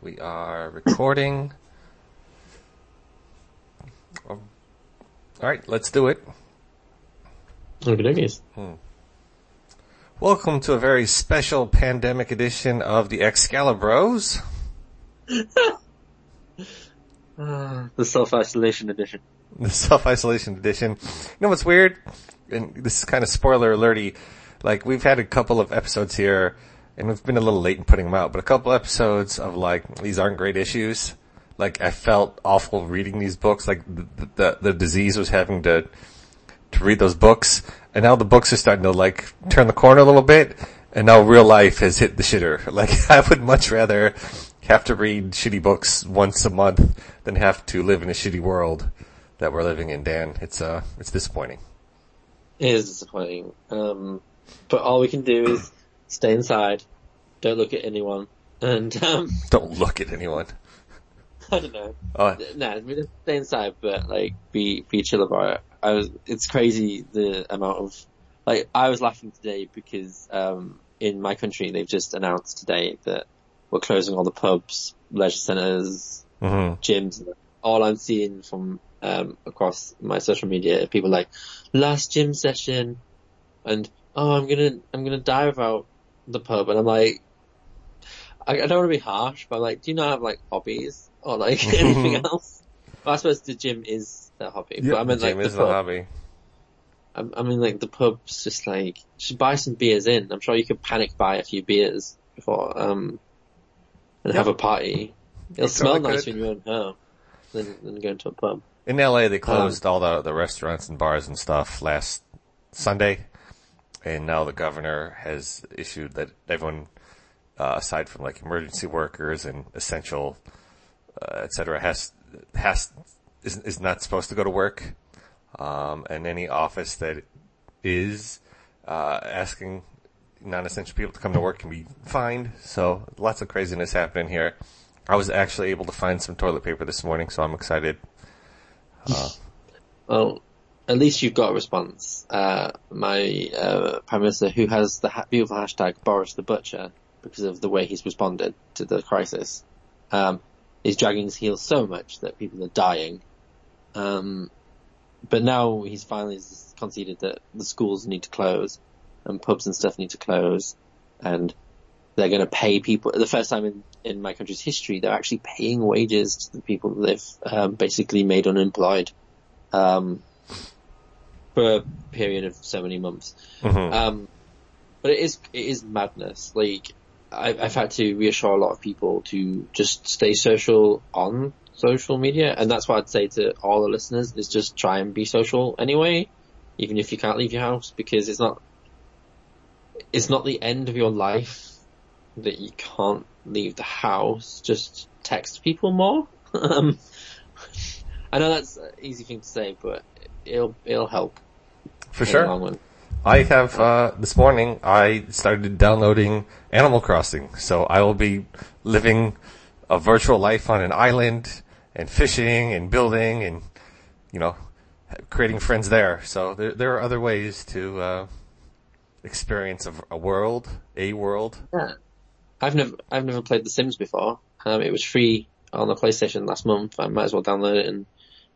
we are recording. All right, let's do it. Okie dokies. Hmm. Welcome to a very special pandemic edition of the Excalibros. The self-isolation edition. the self-isolation edition. You know what's weird? And this is kind of spoiler alerty. Like we've had a couple of episodes here and we've been a little late in putting them out, but a couple episodes of like, these aren't great issues. Like I felt awful reading these books. Like the, the, the disease was having to, to read those books. And now the books are starting to like turn the corner a little bit. And now real life has hit the shitter. Like I would much rather have to read shitty books once a month than have to live in a shitty world that we're living in, Dan. It's, uh, it's disappointing. It is disappointing. Um, but all we can do is stay inside, don't look at anyone, and um, Don't look at anyone. I don't know. Oh, No, I mean, stay inside, but like be be chill about it. I was. It's crazy the amount of like I was laughing today because um, in my country they've just announced today that we're closing all the pubs, leisure centres, hmm gyms. All I'm seeing from um, across my social media, are people like last gym session, and oh, I'm gonna I'm gonna die without the pub, and I'm like, I, I don't want to be harsh, but like, do you not have like hobbies or like anything else? Well, I suppose the gym is the hobby, but I mean like gym the is pub. hobby. I, I mean like the pub's just like just buy some beers in. I'm sure you could panic buy a few beers before um and have a party. It'll smell nice could. when you're at home than, than going to a pub. In LA, they closed all the, the restaurants and bars and stuff last Sunday. And now the governor has issued that everyone, uh, aside from like emergency workers and essential, uh, et cetera, has, has, is, is not supposed to go to work. Um, and any office that is, uh, asking non-essential people to come to work can be fined. So lots of craziness happening here. I was actually able to find some toilet paper this morning, so I'm excited. Well, at least you've got a response. Uh, my uh, prime minister, who has the ha- beautiful hashtag Boris the Butcher because of the way he's responded to the crisis, um, is dragging his heels so much that people are dying. Um, but now he's finally conceded that the schools need to close and pubs and stuff need to close, and they're going to pay people. The first time in, in my country's history, they're actually paying wages to the people that they've um, basically made unemployed um, for a period of so many months. Mhm. Um, but it is it is madness. Like I, I've had to reassure a lot of people to just stay social on social media, and that's what I'd say to all the listeners: is just try and be social anyway, even if you can't leave your house, because it's not it's not the end of your life that you can't leave the house. Just text people more. um, I know that's an easy thing to say, but it'll it'll help For sure. I have, uh, this morning I started downloading Animal Crossing, so I will be living a virtual life on an island and fishing and building and, you know, creating friends there. So there, there are other ways to, uh, experience a, a world, a world. Yeah. I've never, I've never played The Sims before. Um, it was free on the PlayStation last month. I might as well download it and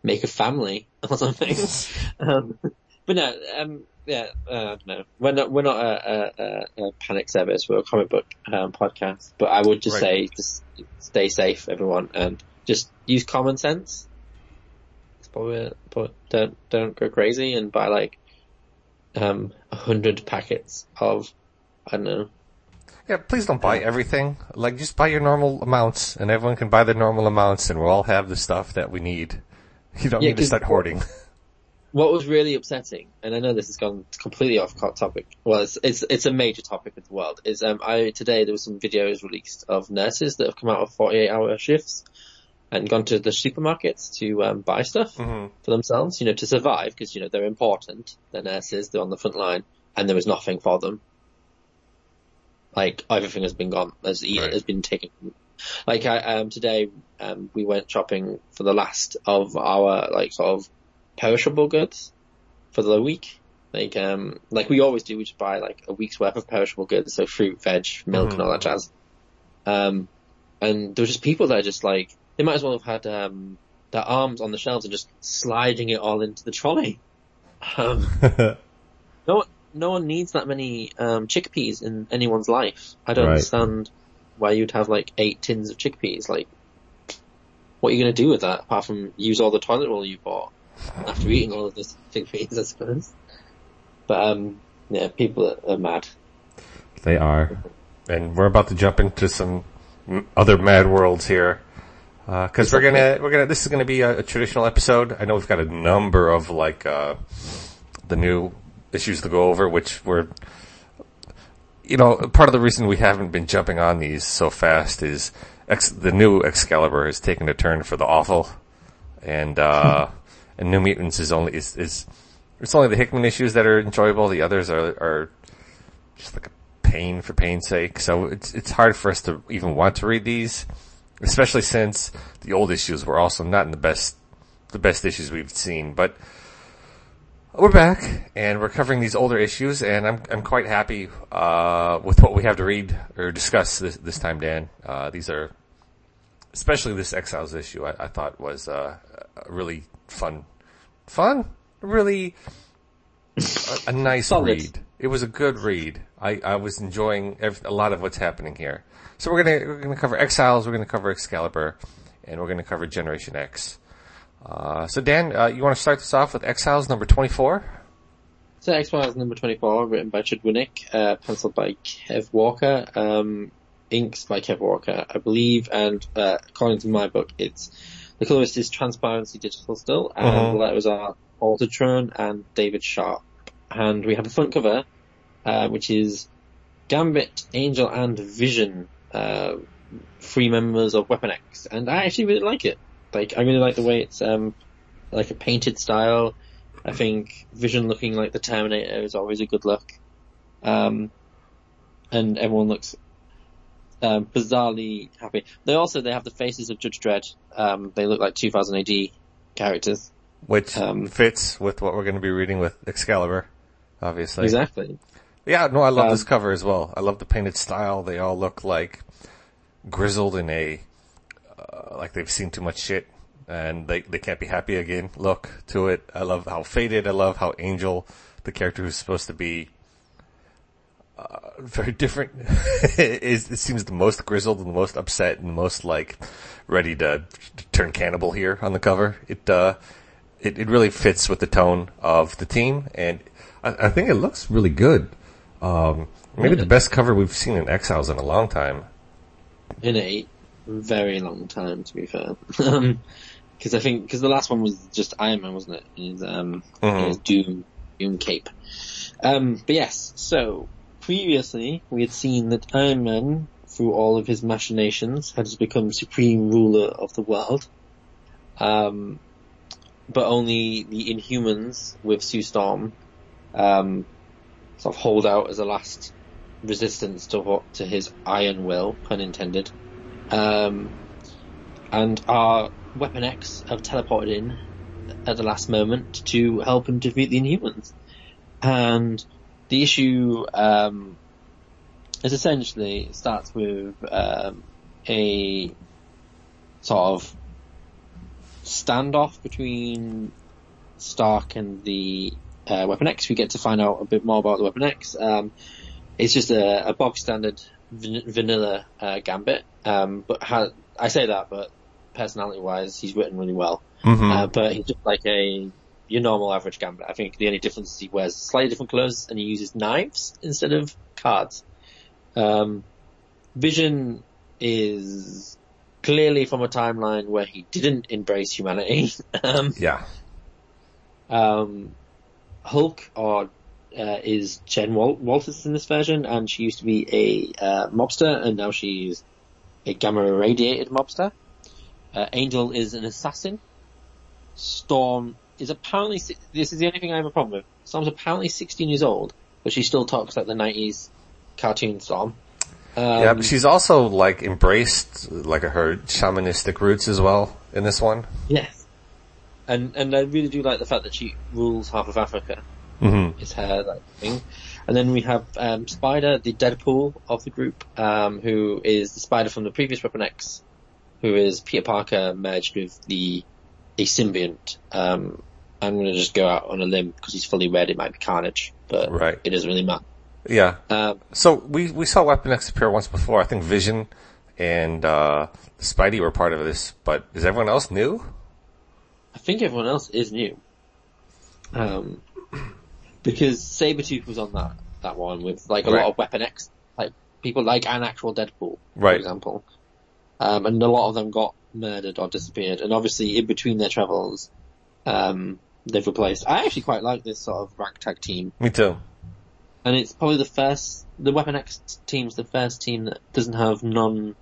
make a family or something. um, but no, um, yeah, uh, I. We're not, we're not a, a, a, a panic service. We're a comic book, um, podcast. But I would just Right. say, just stay safe, everyone, and just use common sense. It's probably, but don't, don't go crazy and buy like, um, a hundred packets of, I don't know, Yeah, please don't buy everything. Like, just buy your normal amounts, and everyone can buy their normal amounts, and we'll all have the stuff that we need. You don't Yeah, need to start hoarding. what was really upsetting, and I know this has gone completely off topic. Well, it's it's, it's a major topic in the world. Is um I today there was some videos released of nurses that have come out of 48 hour shifts and gone to the supermarkets to um, buy stuff Mhm. for themselves, you know, to survive because you know they're important. They're nurses. They're on the front line, and there was nothing for them. Like everything has been gone. Has, e- Right. has been taken. Like I, um, today, um, we went shopping for the last of our like sort of perishable goods for the week. Like, um, like we always do, we just buy like a week's worth of perishable goods, so fruit, veg, milk, and all that jazz. Um, and there were just people that are just like they might as well have had um, their arms on the shelves and just sliding it all into the trolley. Um, no, one, no one needs that many um, chickpeas in anyone's life. I don't Right. understand why you'd have like eight tins of chickpeas. Like, what are you going to do with that apart from use all the toilet roll you bought after eating all of this chickpeas? I suppose. But um, yeah, people are, are mad. They are. And we're about to jump into some other mad worlds here. Uh, cause we're gonna, we're gonna, this is gonna be a, a traditional episode. I know we've got a number of like, uh, the new issues to go over, which we're, you know, part of the reason we haven't been jumping on these so fast is Ex- the new Excalibur has taken a turn for the awful. And, uh, and New Mutants is only, is, is, it's only the Hickman issues that are enjoyable. The others are, are just like a pain for pain's sake. So it's it's hard for us to even want to read these, especially since the old issues were also not in the best the best issues we've seen. But we're back and we're covering these older issues, and I'm I'm quite happy uh, with what we have to read or discuss this this time, Dan. Uh, these are especially this Exiles issue. I, I thought was uh, a really fun, fun, really a, a nice read. It was a good read. I, I was enjoying ev a lot of what's happening here. So we're gonna we're gonna cover Exiles, we're gonna cover Excalibur, and we're gonna cover Generation X. Uh, so Dan, uh, you want to start this off with Exiles number twenty four? So Exiles number 24, written by Judd Winick, uh, penciled by Kev Walker, um, inks by Kev Walker, I believe, and, uh, according to my book, it's, the colorist is Transparency Digital still, and Mhm. the letters are Altertron and David Sharpe. And we have a front cover, uh, which is Gambit, Angel, and Vision, uh, three members of Weapon X, and I actually really like it. Like, I really like the way it's, um, like a painted style, I think Vision looking like the Terminator is always a good look. Um, and everyone looks um, bizarrely happy. They also they have the faces of Judge Dredd. Um, they look like 2000 AD characters. which Um, fits with what we're going to be reading with Excalibur, obviously. Exactly. Yeah, no, I love Um, this cover as well. I love the painted style. They all look like grizzled in a, uh, like they've seen too much shit and they, they can't be happy again look to it. I love how faded. I love how Angel, the character who's supposed to be, uh, very different, is, it seems the most grizzled and the most upset and the most like ready to, to turn cannibal here on the cover. It, uh, it, it really fits with the tone of the team and I, I think it looks really good. Um, maybe the best cover we've seen in Exiles in a long time. In a very long time, to be fair. Um 'cause because I think because the last one was just Iron Man, wasn't it? His um Mhm. his Doom Doom cape. Um, but yes, so previously we had seen that Iron Man, through all of his machinations, had become supreme ruler of the world. Um, but only the Inhumans with Sue Storm, um, sort of hold out as a last resistance to what, to his iron will, pun intended. Um, and our Weapon X have teleported in at the last moment to help him defeat the Inhumans. And the issue, um, is essentially starts with, um, a sort of standoff between Stark and the uh, Weapon X. We get to find out a bit more about the Weapon X. Um, it's just a, a bog standard van- vanilla uh, Gambit, um, but ha- I say that, but personality wise, he's written really well. Mm-hmm. Uh, but he's just like a your normal average gambler. I think the only difference is he wears slightly different clothes and he uses knives instead of cards. Um, Vision is clearly from a timeline where he didn't embrace humanity. um, yeah. um, Hulk or uh, is Jen Wal- Walters in this version, and she used to be a uh, mobster, and now she's a gamma irradiated mobster. Uh, Angel is an assassin. Storm is apparently this is the only thing I have a problem with. Storm's apparently 16 years old, but she still talks like the 90s cartoon Storm. Um, yeah, but she's also like embraced like her shamanistic roots as well in this one. yes. And and I really do like the fact that she rules half of Africa. Mm-hmm. is her like thing. And then we have um, Spider, the Deadpool of the group, um, who is the Spider from the previous Weapon X, who is Peter Parker merged with the a symbiont. Um, I'm going to just go out on a limb because he's fully red. It might be Carnage, but Right. it doesn't really matter. Yeah. Um, So we we saw Weapon X appear once before. I think Vision and uh Spidey were part of this, but is everyone else new? I think everyone else is new. Um, because Sabretooth was on that, that one with like a Right. lot of Weapon X, like people like an actual Deadpool, Right. for example. Um, and a lot of them got murdered or disappeared. And obviously in between their travels, um, they've replaced. I actually quite like this sort of ragtag team. Me too. And it's probably the first, the Weapon X team's the first team that doesn't have non,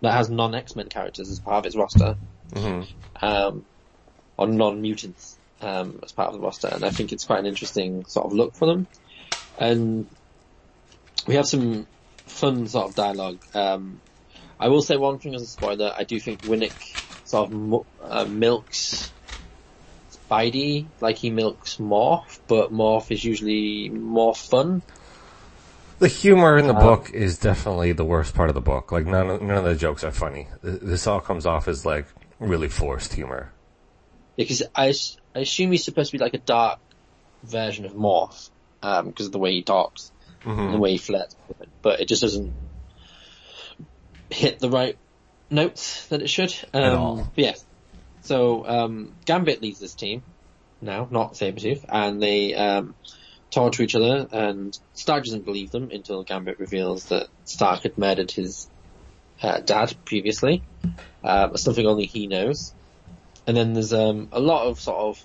that has non-X-Men characters as part of its roster hmm um, or non-mutants um, as part of the roster, and I think it's quite an interesting sort of look for them. And we have some fun sort of dialogue. Um, I will say one thing as a spoiler: I do think Winick sort of uh, milks Spidey like he milks Morph, but Morph is usually more fun. The humor in the Um, book is definitely the worst part of the book. Like none of, none of the jokes are funny. This all comes off as like really forced humor. Because I, I assume he's supposed to be like a dark version of Morph, um, because of the way he talks. and the way he flirts but it just doesn't hit the right notes that it should. Um, all. but yes. So, um, Gambit leads this team now, not Sabretooth, and they, um, talk to each other and Stark doesn't believe them until Gambit reveals that Stark had murdered his, uh, dad previously, uh, something only he knows. And then there's, um, a lot of sort of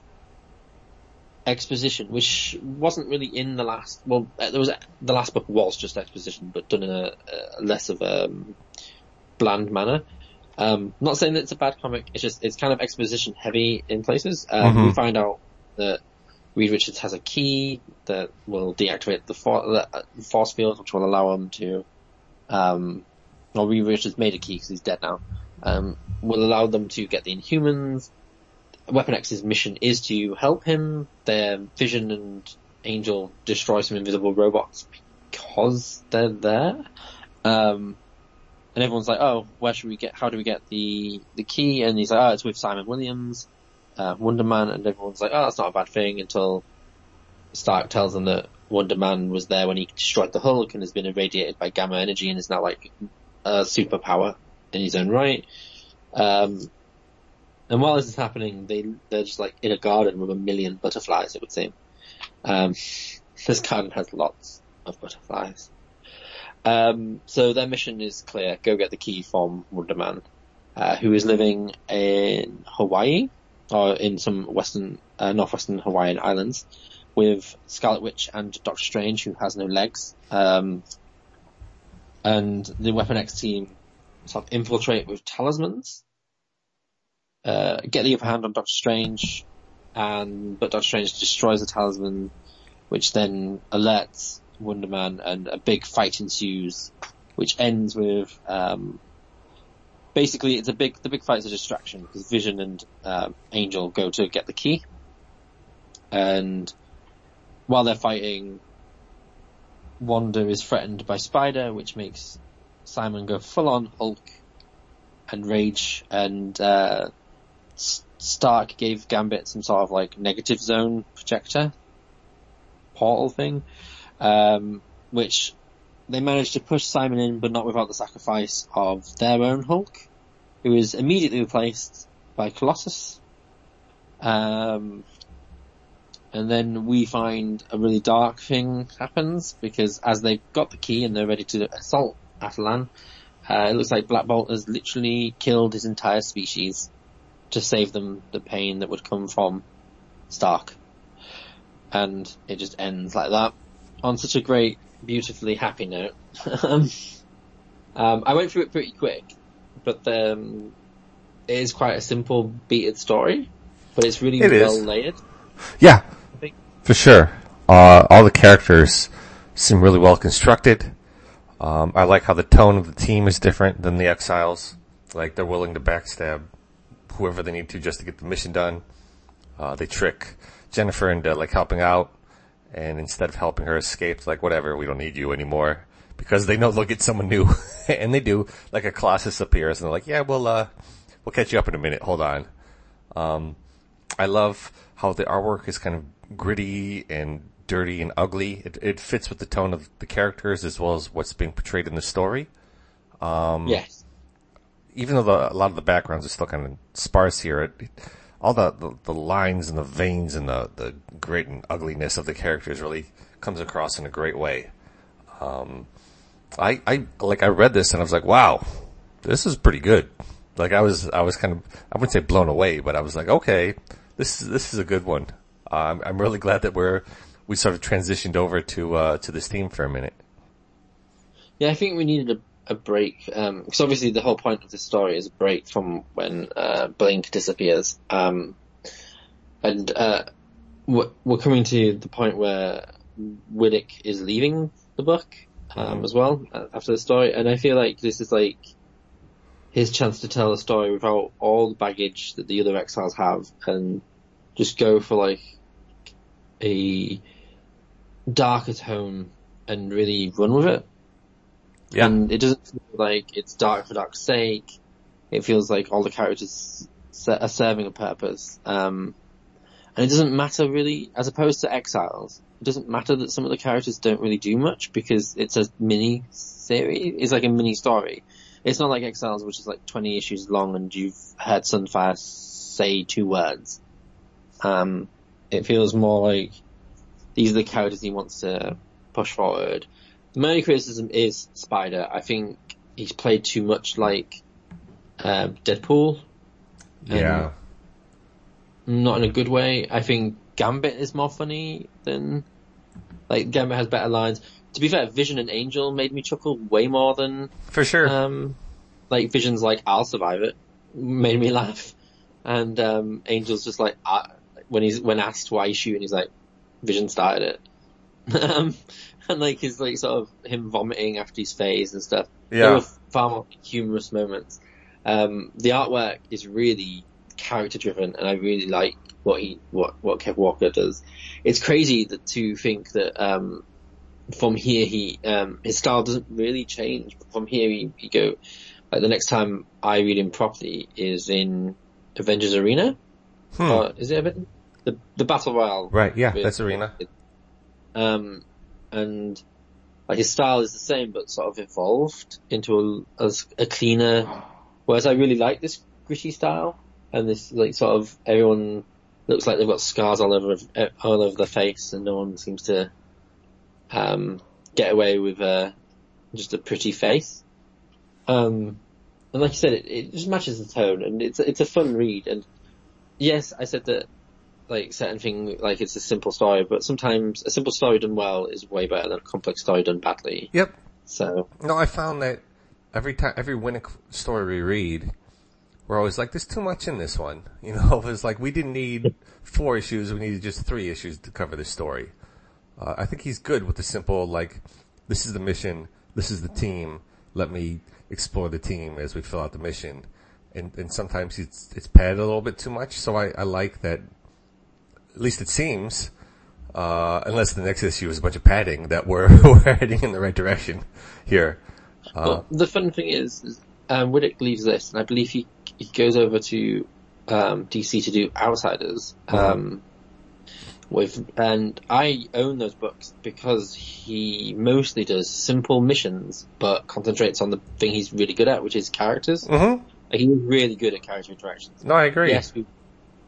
exposition, which wasn't really in the last. Well, uh, there was the last book was just exposition, but done in a, a less of a um, bland manner. Um, not saying that it's a bad comic. It's just it's kind of exposition heavy in places. Um, Mhm. We find out that Reed Richards has a key that will deactivate the, for- the uh, force field, which will allow him to. Um, well, Reed Richards made a key because he's dead now. Um, will allow them to get the Inhumans. Weapon X's mission is to help him. Their Vision and Angel destroy some invisible robots because they're there. Um, and everyone's like, "Oh, where should we get? How do we get the the key?" And he's like, "Oh, it's with Simon Williams, uh, Wonder Man." And everyone's like, "Oh, that's not a bad thing." Until Stark tells them that Wonder Man was there when he destroyed the Hulk and has been irradiated by gamma energy and is now like a superpower in his own right. Um, and while this is happening, they they're just like in a garden with a million butterflies. It would seem. Um, this garden has lots of butterflies. Um, so their mission is clear: go get the key from Wonder Man, uh, who is living in Hawaii or in some western, uh, northwestern Hawaiian islands, with Scarlet Witch and Doctor Strange, who has no legs. Um, and the Weapon X team sort of infiltrate with talismans uh, get the upper hand on Doctor Strange, and but Doctor Strange destroys the talisman, which then alerts Wonder Man, and a big fight ensues, which ends with um, basically it's a big the big fight's a distraction because Vision and um Angel go to get the key, and while they're fighting, Wanda is threatened by Spider, which makes Simon go full on Hulk and rage. And uh, Stark gave Gambit some sort of like negative zone projector portal thing, um, which they managed to push Simon in, but not without the sacrifice of their own Hulk, who is immediately replaced by Colossus. Um, and then we find a really dark thing happens because as they've got the key and they're ready to assault Attilan, uh, it looks like Black Bolt has literally killed his entire species to save them the pain that would come from Stark. And it just ends like that on such a great, beautifully happy note. um, um, I went through it pretty quick, but um, it is quite a simple, beated story, but it's really It is. well layered. Yeah, for sure. Uh, all the characters seem really well constructed. Um, I like how the tone of the team is different than the Exiles. Like they're willing to backstab whoever they need to just to get the mission done. Uh, they trick Jennifer into like helping out, and instead of helping her escape, like whatever, we don't need you anymore because they know they'll get someone new, and they do. Like a Colossus appears, and they're like, "Yeah, we'll uh, we'll catch you up in a minute. Hold on." Um, I love how the artwork is kind of gritty and dirty and ugly. It, it fits with the tone of the characters as well as what's being portrayed in the story. Um, Yes. even though the, a lot of the backgrounds are still kind of sparse here, it, all the, the, the lines and the veins and the, the grit and ugliness of the characters really comes across in a great way. Um, I, I, like, I read this and I was like, wow, this is pretty good. Like, I was, I was kind of, I wouldn't say blown away, but I was like, okay, this is, this is a good one. Um, I'm really glad that we're, we sort of transitioned over to, uh, to this theme for a minute. Yeah, I think we needed a, a break, because obviously the whole point of this story is a break from when uh, Blink disappears. Um, and uh, we're, coming to the point where Winick is leaving the book um, as well uh, after the story, and I feel like this is like his chance to tell a story without all the baggage that the other exiles have, and just go for like a darker tone and really run with it. Yeah. And it doesn't feel like it's dark for dark's sake. It feels like all the characters are serving a purpose. Um, and it doesn't matter really, as opposed to Exiles, it doesn't matter that some of the characters don't really do much because it's a mini series. It's like a mini story. It's not like Exiles, which is like 20 issues long and you've heard Sunfire say two words. Um, it feels more like these are the characters he wants to push forward. My only criticism is Spider. I think he's played too much like uh, Deadpool, Yeah. not in a good way. I think Gambit is more funny than like Gambit has better lines. To be fair, Vision and Angel made me chuckle way more than For sure. um, like Vision's like I'll survive it made me laugh, and um, Angel's just like uh, when he's when asked why he's shooting, he's like Vision started it, um, and like his like sort of him vomiting after his phase and stuff. Yeah. There were far more humorous moments. Um, the artwork is really character driven, and I really like what he what what Kev Walker does. It's crazy that to think that um, from here he um, his style doesn't really change. But from here he, he go like the next time I read him properly is in Avengers Arena. Hmm. Or is it Aven- the the battle royale? Right, yeah, with- that's Arena. Um, and like his style is the same, but sort of evolved into a, a cleaner. Whereas I really like this gritty style, and this like sort of everyone looks like they've got scars all over all over their face, and no one seems to um, get away with uh, just a pretty face. Um, and like you said, it, it just matches the tone, and it's it's a fun read. And yes, I said that like certain thing like it's a simple story, but sometimes a simple story done well is way better than a complex story done badly. Yep. So No, I found that every time, every Winick story we read, we're always like, there's too much in this one. You know, it was like we didn't need four issues, we needed just three issues to cover this story. Uh, I think he's good with the simple, like, this is the mission, this is the team, let me explore the team as we fill out the mission. And, and sometimes it's, it's padded a little bit too much, so I, I like that, at least it seems, uh, unless the next issue is a bunch of padding, that we're, we're heading in the right direction here. Uh, well, the fun thing is, is um, leaves this, and I believe he he goes over to um, DC to do Outsiders. Um, with and I own those books because he mostly does simple missions, but concentrates on the thing he's really good at, which is characters. Mm-hmm. Like, he's really good at character interactions. No, I agree. Yes, we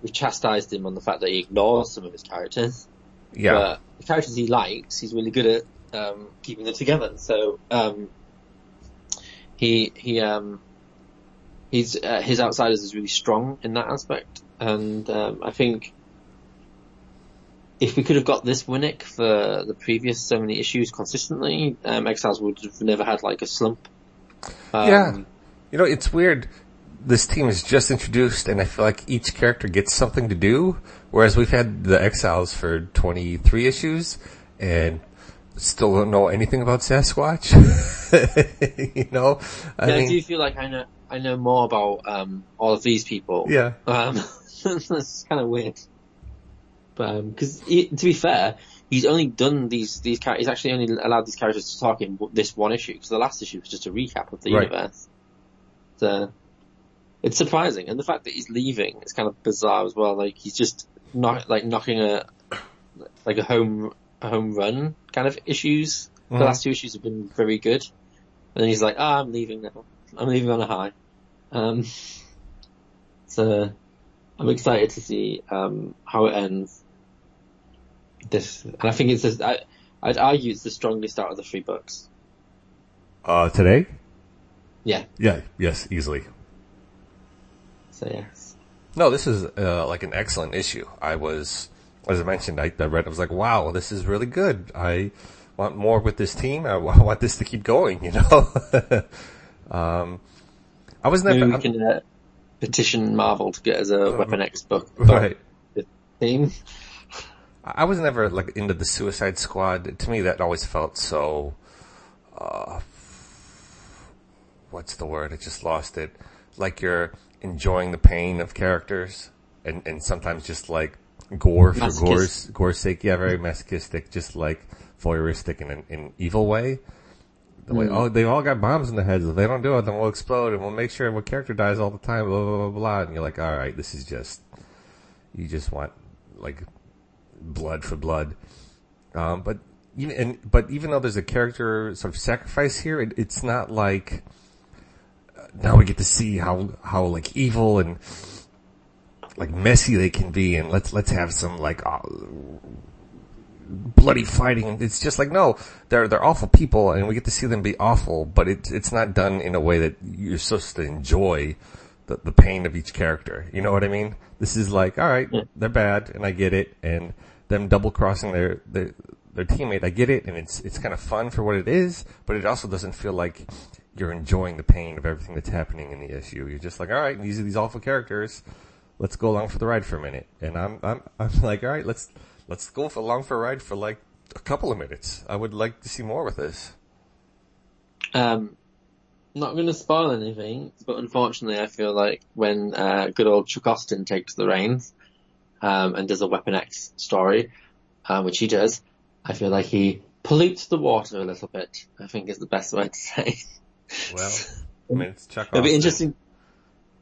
we chastised him on the fact that he ignores some of his characters. yeah. But the characters he likes, he's really good at um, keeping them together. So um, he he um, he's uh, his outsiders is really strong in that aspect, and um, I think if we could have got this Winick for the previous so many issues consistently, um, Exiles would have never had like a slump. Um, Yeah. You know, it's weird. This team is just introduced and I feel like each character gets something to do, whereas we've had the Exiles for 23 issues and still don't know anything about Sasquatch. you know? I yeah, I do feel like I know I know more about um, all of these people. yeah. Um, that's kind of weird. Because to be fair, he's only done these these characters. He's actually only allowed these characters to talk in this one issue because the last issue was just a recap of the Right. universe. So it's surprising, and the fact that he's leaving is kind of bizarre as well. Like he's just not like knocking a like a home a home run kind of issues. Mhm. The last two issues have been very good, and then he's like, "Ah, I'm leaving now. I'm leaving on a high." Um, so I'm excited to see um, how it ends. This, and I think it's, just, I, I'd argue it's the strongest out of the three books. Uh, today? Yeah. Yeah, yes, easily. So yes. No, this is uh, like an excellent issue. I was, as I mentioned, I, I read. I was like, "Wow, this is really good." I want more with this team. I, wa- want this to keep going. You know. um, I was never Maybe we can uh, petition Marvel to get as a Weapon X book. right. Theme. I was never like into the Suicide Squad. To me, that always felt so. Uh, what's the word? I just lost it. Like you're enjoying the pain of characters, and and sometimes just like gore for Masochist. gore's gore's sake. Yeah, very masochistic, just like voyeuristic in an, in evil way. The way, oh, they all got bombs in their heads. If they don't do it, then we'll explode, and we'll make sure one character dies all the time. Blah blah blah blah. And you're like, all right, this is just. You just want like blood for blood. Um, but even and, but even though there's a character sort of sacrifice here, it, it's not like now we get to see how how like evil and like messy they can be, and let's let's have some like uh, bloody fighting. It's just like no, they're they're awful people, and we get to see them be awful, but it's it's not done in a way that you're supposed to enjoy the, the pain of each character. You know what I mean? This is like, all right, they're bad, and I get it, and them double crossing their, their their teammate, I get it, and it's it's kind of fun for what it is, but it also doesn't feel like you're enjoying the pain of everything that's happening in the issue. You're just like, all right, these are these awful characters. Let's go along for the ride for a minute, and I'm I'm I'm like, all right, let's let's go for along for a ride for like a couple of minutes. I would like to see more with this. Um, not going to spoil anything, but unfortunately, I feel like when uh, good old Chuck Austin takes the reins um, and does a Weapon X story, uh, which he does, I feel like he pollutes the water a little bit. I think is the best way to say. Well, I mean, it's Chuck. It'll be interesting.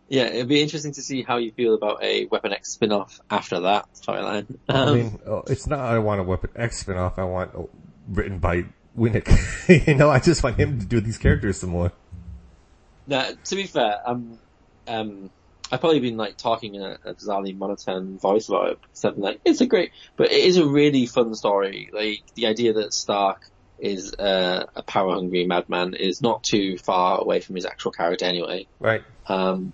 Yeah, it'll be interesting to see how you feel about a Weapon X spin-off after that storyline. I Um, mean, oh, it's not. I want a Weapon X spinoff. I want oh, written by Winick. you know, I just want him to do these characters some more. No, to be fair, um, um, I've probably been like talking in a, a bizarrely monotone voice about it. because like, it's a great, but it is a really fun story. Like the idea that Stark is uh, a power hungry madman is not too far away from his actual character anyway. Right. Um,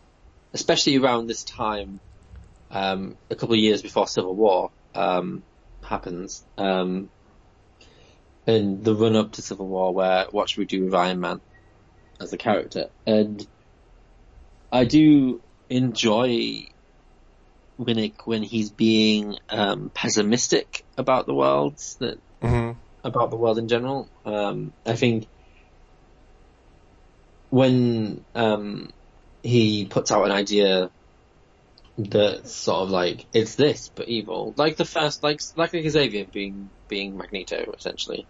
especially around this time, um, a couple of years before Civil War um, happens, um, and the run up to Civil War, where what should we do with Iron Man as a character? And I do enjoy Winick when he's being um, pessimistic about the world that about the world in general. Um, I think when um, he puts out an idea that's sort of like it's this but evil, like the first, like like Xavier being being Magneto essentially.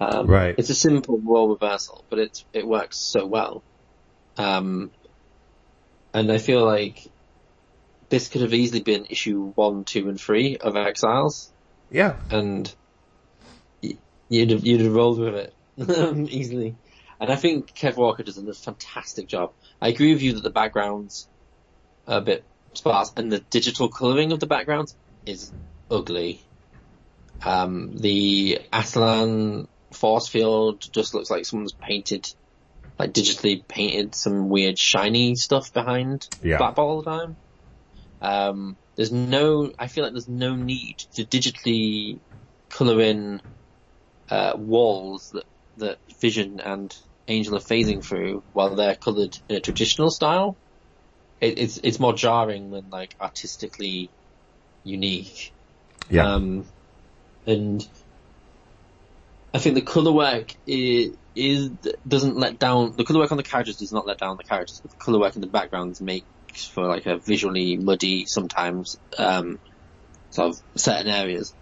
Um, Right. It's a simple role reversal, but it it works so well. Um, and I feel like this could have easily been issue one, two, and three of Exiles Yeah. and you'd have, you'd have rolled with it easily. And I think Kev Walker does a fantastic job. I agree with you that the backgrounds are a bit sparse, and the digital colouring of the backgrounds is ugly. Um, the Aslan force field just looks like someone's painted, like digitally painted some weird shiny stuff behind Yeah. Black Bolt all the time. Um, there's no, I feel like there's no need to digitally colour in uh, walls that, that Vision and Angel are phasing through while they're coloured in a traditional style. It, it's it's more jarring than like artistically unique. Yeah. Um, and I think the colour work is, is doesn't let down the colour work on the characters does not let down the characters, but the colour work in the backgrounds makes for like a visually muddy sometimes um, sort of certain areas.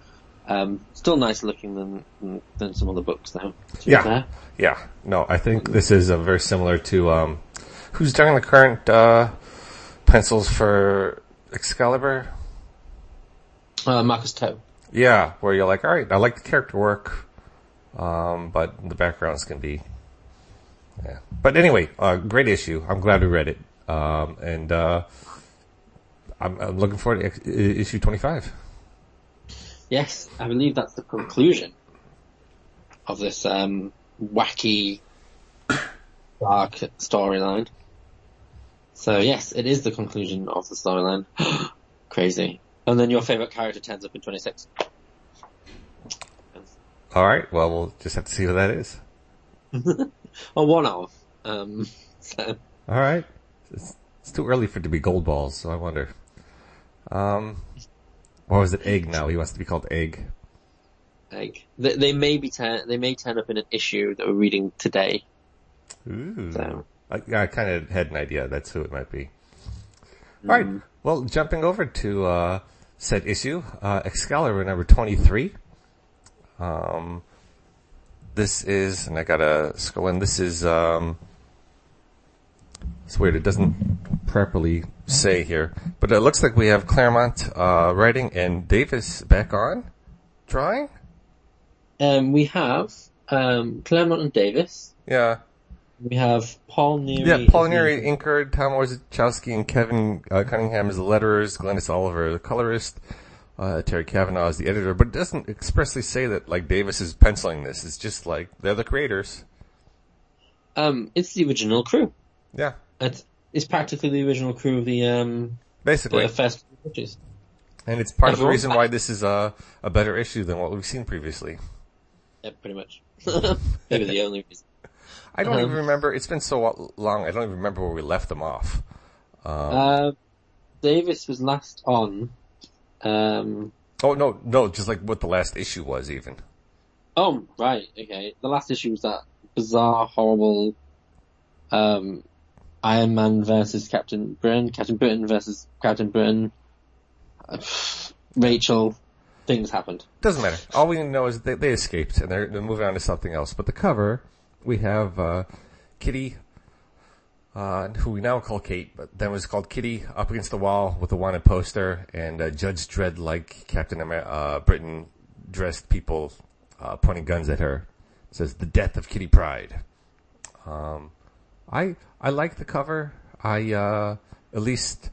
Um, still nicer looking than, than, than some other books though. Yeah. fair. Yeah. No, I think this is uh, very similar to, um, who's doing the current, uh, pencils for Excalibur? Uh, Marcus To. Yeah, where you're like, alright, I like the character work, um, but the backgrounds can be, yeah. But anyway, uh, great issue. I'm glad we read it. Um, and, uh, I'm, I'm looking forward to issue 25. Yes, I believe that's the conclusion of this um, wacky, dark storyline. So yes, it is the conclusion of the storyline. Crazy. And then your favorite character turns up in 26. Alright, well, we'll just have to see what that is. Or one of. Um, so, Alright. It's, it's too early for it to be Goldballs, so I wonder. Um, or was it egg now? He wants to be called egg. like, they, they may be turn, they may turn up in an issue that we're reading today. Ooh. So, I, I kind of had an idea. That's who it might be. All right. Well, jumping over to uh, said issue, uh, Excalibur number twenty-three. Um, this is, and I gotta scroll in. This is um, it's weird. It doesn't properly say here, but it looks like we have Claremont uh, writing and Davis back on drawing. um, we have um, Claremont and Davis. Yeah. We have Paul Neary. Yeah, Paul as the- inker, Tom Orzechowski, and Kevin uh, Cunningham as the letterers, Glynis Oliver, the colorist, uh, Terry Kavanagh is the editor, but it doesn't expressly say that, like, Davis is penciling this. It's just like, they're the creators. Um, it's the original crew. Yeah, It's, it's practically the original crew of the um basically. the first few issues. And it's part of the Everyone- reason why this is a, a better issue than what we've seen previously. Yeah, pretty much. Maybe the only reason. I don't Um, even remember, it's been so long, I don't even remember where we left them off. Uh, Davis was last on. Um, Oh, no, no, just like what the last issue was even. oh, right, okay. The last issue was that bizarre, horrible, um, Iron Man versus Captain Britain, Captain Britain versus Captain Britain, uh, Rachel, things happened. Doesn't matter. All we need to know is they, they escaped and they're, they're moving on to something else. But the cover, we have uh, Kitty, uh, who we now call Kate, but then was called Kitty, up against the wall with a wanted poster, and uh, Judge Dredd, like Captain Amer- uh, Britain, dressed people uh, pointing guns at her. It says the death of Kitty Pryde. Um, I I like the cover. I uh, at least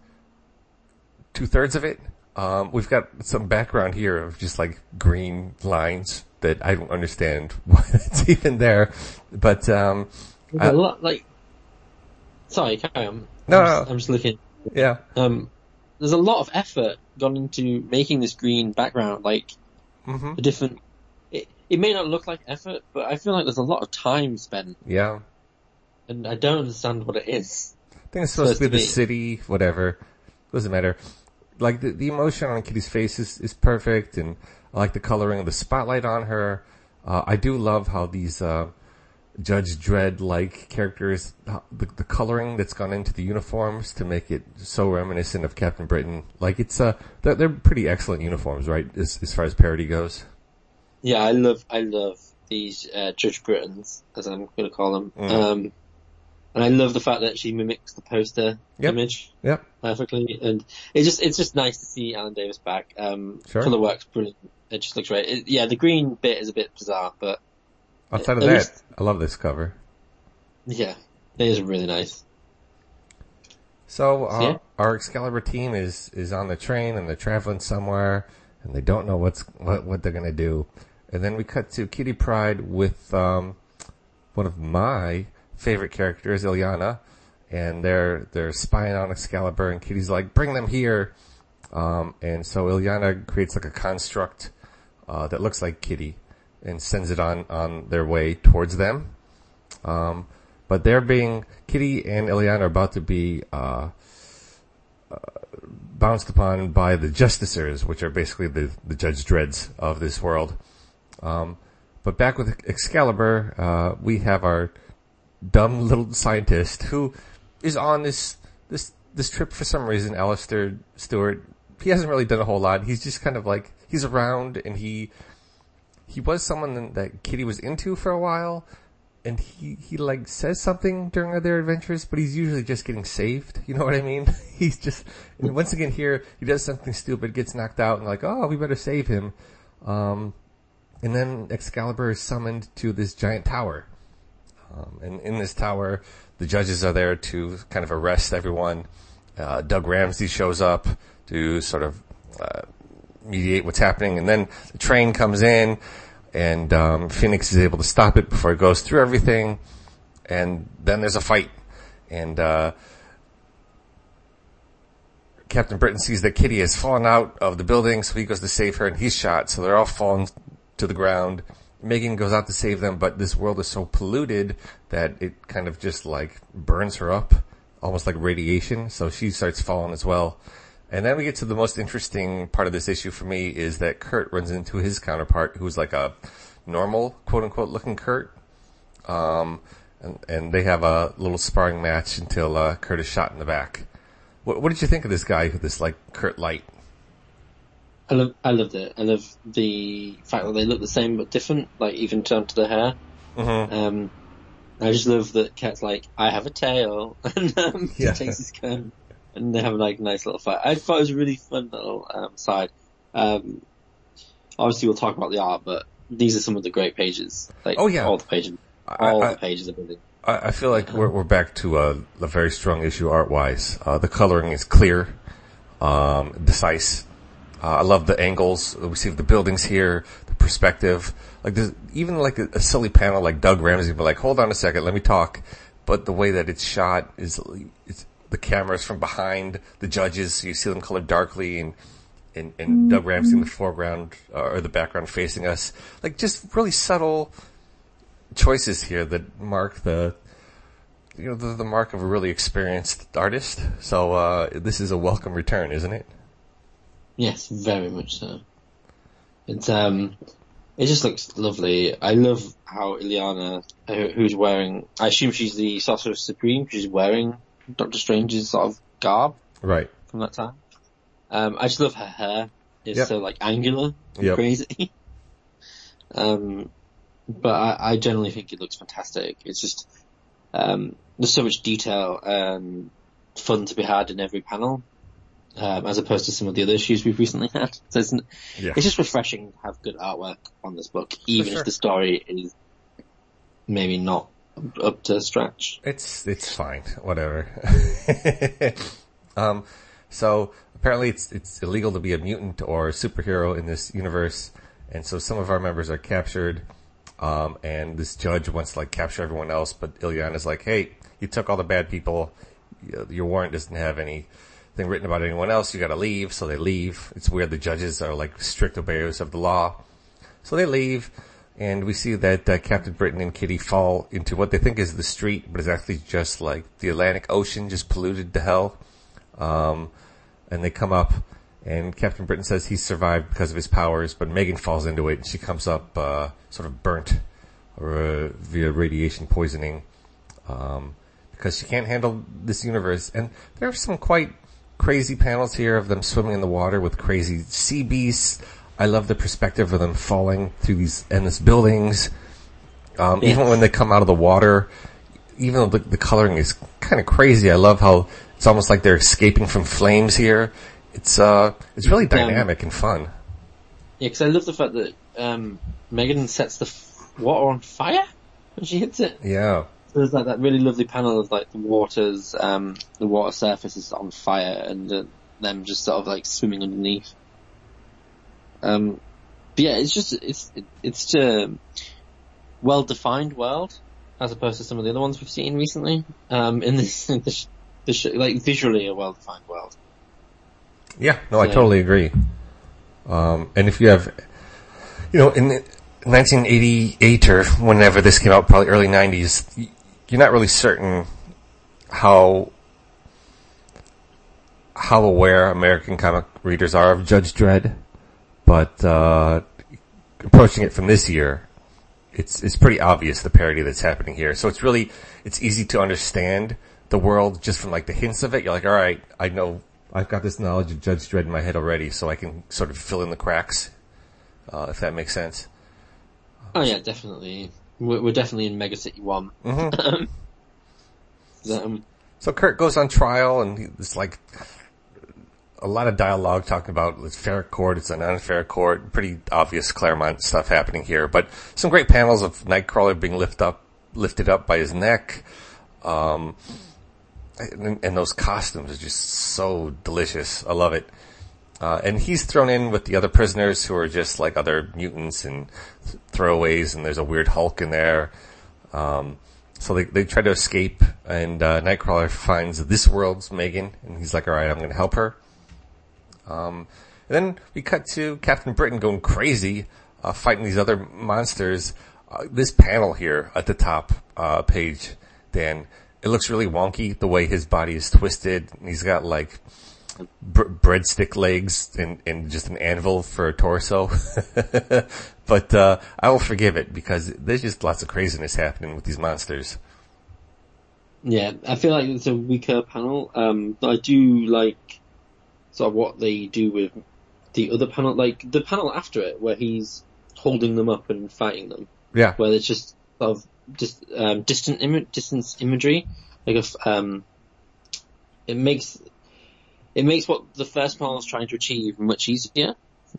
two thirds of it. Um, we've got some background here of just like green lines that I don't understand why it's even there. But um, There's Uh, a lot, like, sorry, carry on. No, I'm no, just. I'm just looking. yeah, Um, there's a lot of effort gone into making this green background, like, hmm a different, it, it may not look like effort, but I feel like there's a lot of time spent, yeah. And I don't understand what it is. I think it's supposed to be the be. city, whatever. Doesn't matter. Like the, the emotion on Kitty's face is, is perfect, and I like the coloring of the spotlight on her. Uh, I do love how these uh, Judge Dredd like characters, the, the coloring that's gone into the uniforms to make it so reminiscent of Captain Britain. Like it's uh, they're, they're pretty excellent uniforms, right? As, as far as parody goes. Yeah, I love, I love these, uh, Judge Britons, as I'm gonna call them. Mm. Um, and I love the fact that she mimics the poster Yep. image Yep. perfectly, and it's just, it's just nice to see Alan Davis back. Um, Sure. colour works brilliant. It just looks great. It, yeah, the green bit is a bit bizarre, but Outside of that, least- I love this cover. yeah, it is really nice. So uh, Yeah. our Excalibur team is is on the train and they're traveling somewhere and they don't know what's what what they're gonna do. And then we cut to Kitty Pryde with um, one of my favorite character is Illyana, and they're they're spying on Excalibur and Kitty's like, bring them here. Um, and so Illyana creates like a construct uh, that looks like Kitty and sends it on on their way towards them. Um, but they're being Kitty and Illyana are about to be uh, uh, bounced upon by the Justicers, which are basically the the Judge Dredds of this world. Um, but back with Excalibur, uh, we have our dumb little scientist who is on this this this trip for some reason. Alistaire Stuart he hasn't really done a whole lot. He's just kind of like, he's around and he, he was someone that Kitty was into for a while and he, he like says something during their adventures, but he's usually just getting saved. You know what I mean? he's just, and once again here, he does something stupid, gets knocked out and like, oh, we better save him. Um, and then Excalibur is summoned to this giant tower. Um, and in this tower, the judges are there to kind of arrest everyone. Uh, Doug Ramsey shows up to sort of uh, mediate what's happening, and then the train comes in, and um, Phoenix is able to stop it before it goes through everything, and then there's a fight, and uh, Captain Britain sees that Kitty has fallen out of the building, so he goes to save her, and he's shot. So they're all falling to the ground. Megan goes out to save them, but this world is so polluted that it kind of just like burns her up, almost like radiation. So she starts falling as well. And then we get to the most interesting part of this issue for me is that Kurt runs into his counterpart, who's like a normal, quote unquote, looking Kurt. Um, and, and they have a little sparring match until uh, Kurt is shot in the back. What, what did you think of this guy, this like Kurt Light? I love, I loved it. I love the fact that they look the same but different, like even down to the hair. Mm-hmm. Um, I just love that Cat's like, I have a tail, and um, Yeah. he takes his gun, and they have like a nice little fight. I thought it was a really fun little um, side. Um, obviously, we'll talk about the art, but these are some of the great pages. Like, Oh, yeah. all the pages, I, all I, the pages are brilliant. I I feel like we're, we're back to a, a very strong issue art wise. Uh, the coloring is clear, um, decisive. Uh, I love the angles. We see the buildings here, the perspective. Like even like a, a silly panel like Doug Ramsey, but like, hold on a second, let me talk. But the way that it's shot is, it's, the cameras from behind the judges, so you see them colored darkly and, and, and Doug Ramsey in the foreground, uh, or the background facing us. Like just really subtle choices here that mark the, you know, the, the mark of a really experienced artist. So, uh, this is a welcome return, isn't it? Yes, very much so. It's um, it just looks lovely. I love how Illyana, who- who's wearing, I assume she's the Sorcerer Supreme, she's wearing Doctor Strange's sort of garb Right. from that time. Um, I just love her hair. It's Yep. so like angular and Yep. crazy. um, but I, I generally think it looks fantastic. It's just, um, there's so much detail and fun to be had in every panel. Um, as opposed to some of the other issues we've recently had. So it's, Yeah. it's just refreshing to have good artwork on this book, even sure. if the story is maybe not up to scratch. It's it's fine, whatever. um, so apparently it's it's illegal to be a mutant or a superhero in this universe, and so some of our members are captured. Um, and this judge wants to like capture everyone else, but Illyana's like, "Hey, you took all the bad people. Your warrant doesn't have anything written about anyone else. You got to leave." So they leave. It's weird. The judges are like strict obeyers of the law. So they leave, and we see that uh, Captain Britain and Kitty fall into what they think is the street, but it's actually just like the Atlantic Ocean, just polluted to hell. Um, and they come up, and Captain Britain says he survived because of his powers, but Megan falls into it, and she comes up uh, sort of burnt or uh, via radiation poisoning um, because she can't handle this universe. And there are some quite crazy panels here of them swimming in the water with crazy sea beasts. I love the perspective of them falling through these endless buildings. Um, Even when they come out of the water, even though the, the coloring is kind of crazy, I love how it's almost like they're escaping from flames here. It's uh, it's really dynamic and fun. Yeah, because I love the fact that um, Megan sets the f- water on fire when she hits it. Yeah, there's like that really lovely panel of like the waters, um, the water surface is on fire and uh, them just sort of like swimming underneath. Um, but yeah, it's just it's it, it's just a well defined world as opposed to some of the other ones we've seen recently. Um, in this, in this, this like visually a well defined world. Yeah, no, I totally agree. Um, and if you have, you know, in 1988 or whenever this came out, probably early 90s, y- you're not really certain how how aware American comic readers are of Judge Dredd, but uh, approaching it from this year, it's it's pretty obvious the parody that's happening here. So it's really it's easy to understand the world just from like the hints of it. You're like, all right, I know I've got this knowledge of Judge Dredd in my head already, so I can sort of fill in the cracks, uh, if that makes sense. Oh yeah, definitely. We're, we're definitely in Mega City One. Mm-hmm. um, So Kurt goes on trial, and it's like a lot of dialogue talking about it's fair court, it's an unfair court. Pretty obvious Claremont stuff happening here, but some great panels of Nightcrawler being lift up, lifted up by his neck. Um, and, and those costumes are just so delicious. I love it. Uh, and he's thrown in with the other prisoners who are just like other mutants and throwaways, and there's a weird Hulk in there. Um, so they, they try to escape, and uh, Nightcrawler finds this world's Megan, and he's like, all right, I'm going to help her. Um, and then we cut to Captain Britain going crazy, uh, fighting these other monsters. Uh, this panel here at the top uh, page, Dan, it looks really wonky the way his body is twisted. And he's got like br- breadstick legs and, and just an anvil for a torso. but uh, I will forgive it because there's just lots of craziness happening with these monsters. yeah, I feel like it's a weaker panel. Um, but I do like sort of what they do with the other panel, like the panel after it, where he's holding them up and fighting them. Yeah. where it's just sort of just um, distant Im- distance imagery. Like if um, it makes it makes what the first panel is trying to achieve much easier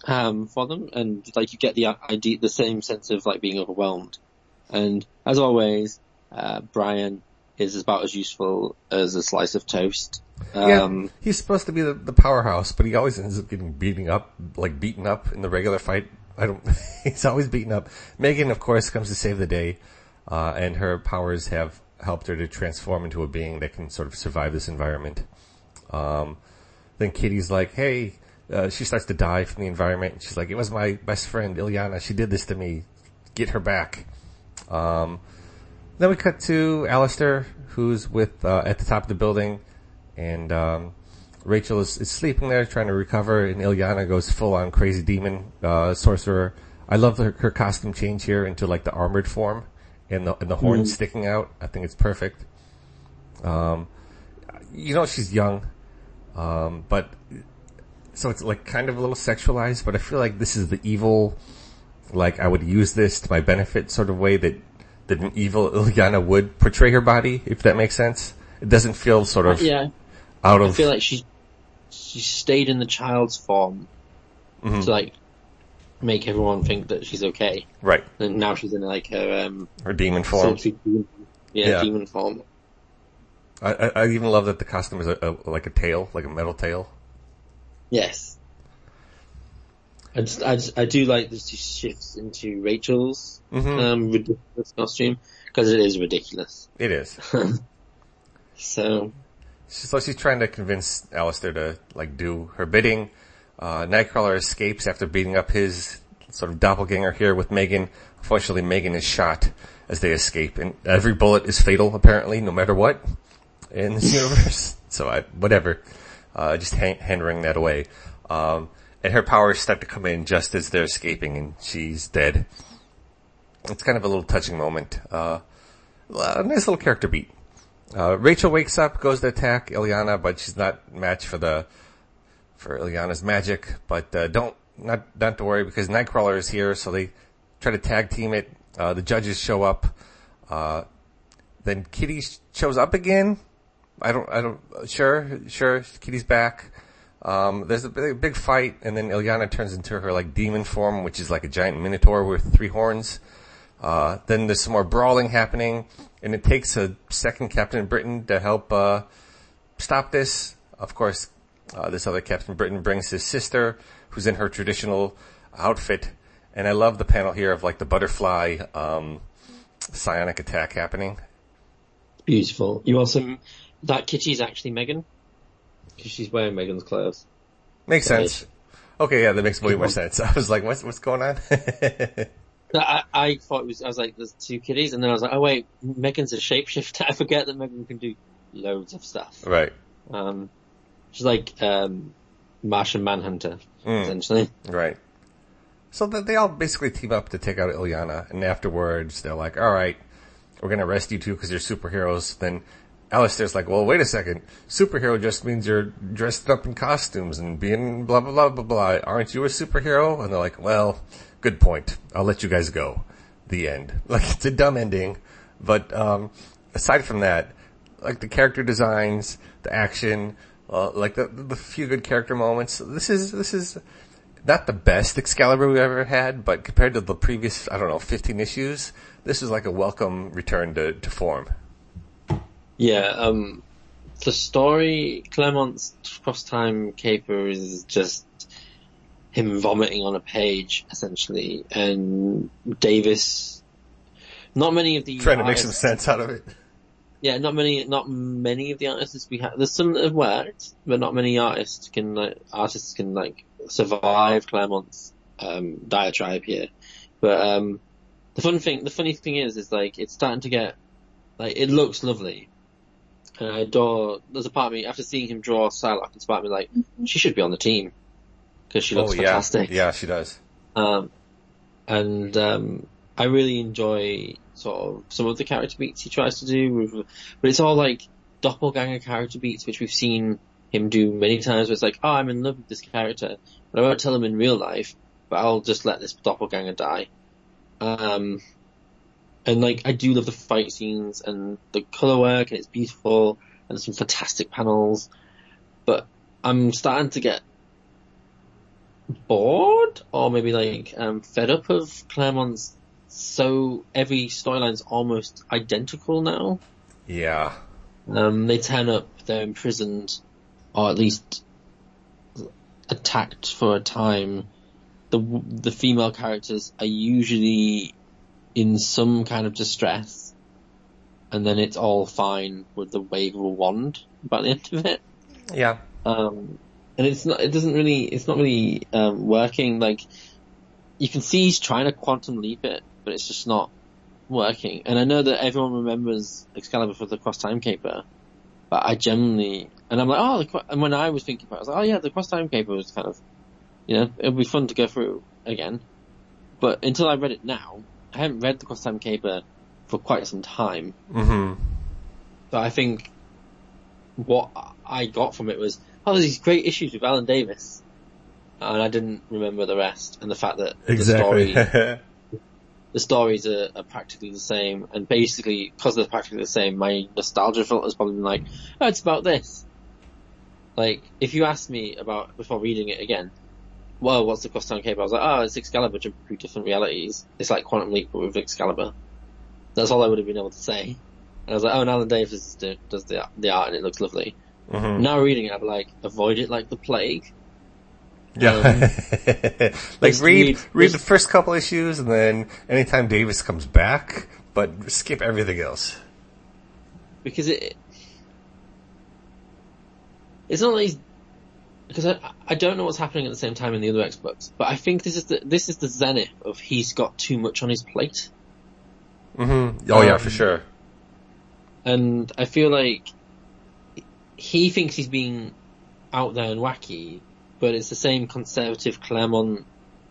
um, for them, and like you get the idea, the same sense of like being overwhelmed. And as always, uh, Brian is about as useful as a slice of toast. Um, yeah, he's supposed to be the, the powerhouse, but he always ends up getting beating up, like beaten up in the regular fight. I don't, he's always beaten up. Megan, of course, comes to save the day, uh, and her powers have helped her to transform into a being that can sort of survive this environment. Um, then Kitty's like, hey, uh, she starts to die from the environment. She's like, it was my best friend, Illyana. She did this to me. Get her back. Um, then we cut to Alistaire, who's with, uh, at the top of the building, and, um, Rachel is, is sleeping there trying to recover, and Illyana goes full on crazy demon, uh, sorcerer. I love her, her costume change here into like the armored form, and the, and the horns sticking out. I think it's perfect. Um, you know, she's young, um, but, so it's like kind of a little sexualized, but I feel like this is the evil, like I would use this to my benefit sort of way that, that an evil Illyana would portray her body, if that makes sense. It doesn't feel sort of yeah, out I of, feel like she she stayed in the child's form Mhm. to like make everyone think that she's okay. right, And now she's in like her um her demon form. yeah, Yeah. demon form. I, I, I even love that the costume is a, a, like a tail, like a metal tail. Yes. I just, I just, I do like this shifts into Rachel's Mhm. um ridiculous costume because it is ridiculous. It is. So So she's trying to convince Alistaire to like do her bidding. Uh, Nightcrawler escapes after beating up his sort of doppelganger here with Megan. Unfortunately, Megan is shot as they escape, and every bullet is fatal apparently, no matter what in this universe. So I, whatever, uh, just hand, hammering that away. Um, and her powers start to come in just as they're escaping, and she's dead. It's kind of a little touching moment. Uh, a nice little character beat. Uh, Rachel wakes up, goes to attack Illyana, but she's not matched for the for Illyana's magic. But uh, don't not not to worry because Nightcrawler is here, so they try to tag team it. Uh, the judges show up. Uh, then Kitty shows up again. I don't I don't sure sure Kitty's back. Um, there's a big, big fight, and then Illyana turns into her like demon form, which is like a giant minotaur with three horns. Uh, then there's some more brawling happening, and it takes a second Captain Britain to help uh, stop this. Of course, uh, this other Captain Britain brings his sister, who's in her traditional outfit, and I love the panel here of like the butterfly um, psionic attack happening. beautiful. You also that Kitty's actually Megan because she's wearing Megan's clothes. Makes Right. sense. Okay, yeah, that makes way more sense. I was like, what's what's going on? I, I thought it was. I was like, "There's two kitties," and then I was like, "Oh wait, Megan's a shapeshifter." I forget that Megan can do loads of stuff. right, Um, she's like um, Martian Manhunter, Mm. essentially. right. So they all basically team up to take out Illyana, and afterwards they're like, "All right, we're gonna arrest you two because you're superheroes." Then Alistaire's like, well, wait a second. Superhero just means you're dressed up in costumes and being blah, blah, blah, blah, blah. Aren't you a superhero? And they're like, well, good point. I'll let you guys go. The end. Like, it's a dumb ending. But, um, aside from that, like the character designs, the action, uh, like the, the few good character moments, this is, this is not the best Excalibur we've ever had, but compared to the previous, I don't know, 15 issues, this is like a welcome return to, to form. Yeah, um, the story, Claremont's cross time caper is just him vomiting on a page, essentially, and Davis, not many of the Trying to make some sense out of it. Yeah, not many, not many of the artists we have, there's some that have worked, but not many artists can, like, artists can, like, survive Claremont's, um, diatribe here. But, um, the fun thing, the funny thing is, is like, it's starting to get, like, it looks lovely, and I adore, there's a part of me, after seeing him draw Psylocke, it's part of me like, she should be on the team. Cause she looks oh, yeah. fantastic. Yeah, she does. Um, and, um, I really enjoy sort of some of the character beats he tries to do with, but it's all like doppelganger character beats, which we've seen him do many times where it's like, oh, I'm in love with this character, but I won't tell him in real life, but I'll just let this doppelganger die. Um, and like, I do love the fight scenes and the color work and it's beautiful and some fantastic panels, but I'm starting to get bored or maybe like, um, fed up of Claremont's so every storyline's almost identical now. Yeah. Um, they turn up, they're imprisoned, or at least attacked for a time. The the female characters are usually in some kind of distress, and then it's all fine with the wave of a wand by the end of it. Yeah. Um, and it's not, it doesn't really, it's not really um, working. Like you can see he's trying to quantum leap it, but it's just not working. And I know that everyone remembers Excalibur for the cross time caper, but I generally and I'm like, oh, the, and when I was thinking about it, I was like, oh yeah, the cross time caper was kind of, you know, it would be fun to go through again. But until I read it now, I haven't read the cross time caper for quite some time. Mm-hmm. So I think what I got from it was, oh, there's these great issues with Alan Davis. And I didn't remember the rest and the fact that exactly. the story the stories are, are, practically the same, and basically, because they're practically the same, my nostalgia filter has probably been like, oh, it's about this. Like, if you asked me about, before reading it again, well, what's the cross time caper? I was like, oh, it's Excalibur jumping through different realities. It's like Quantum Leap, but with Excalibur. That's all I would have been able to say. And I was like, oh, Alan Davis does the, the art and it looks lovely. Mm-hmm. Now reading it, I'm like, avoid it like the plague. Yeah. Um, like read, read, read the first couple issues and then anytime Davis comes back, but skip everything else. Because it, it's not like he's, because I, I don't know what's happening at the same time in the other X books, but I think this is the, this is the zenith of he's got too much on his plate. Mm-hmm. Oh um, yeah, for sure. And I feel like he thinks he's being out there and wacky, but it's the same conservative Claremont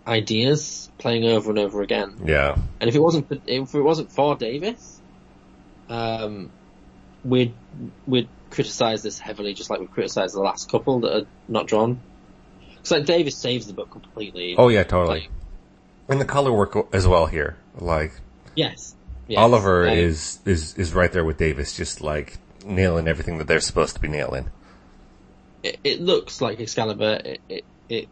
ideas playing over and over again. Yeah. And if it wasn't for, if it wasn't for Davis, um, we'd we'd criticize this heavily, just like we criticized the last couple that are not drawn. Because like Davis saves the book completely. Oh yeah, totally. Like, and the color work as well here, like yes, yes. Oliver um, is is is right there with Davis, just like nailing everything that they're supposed to be nailing it, it looks like Excalibur. It, it, it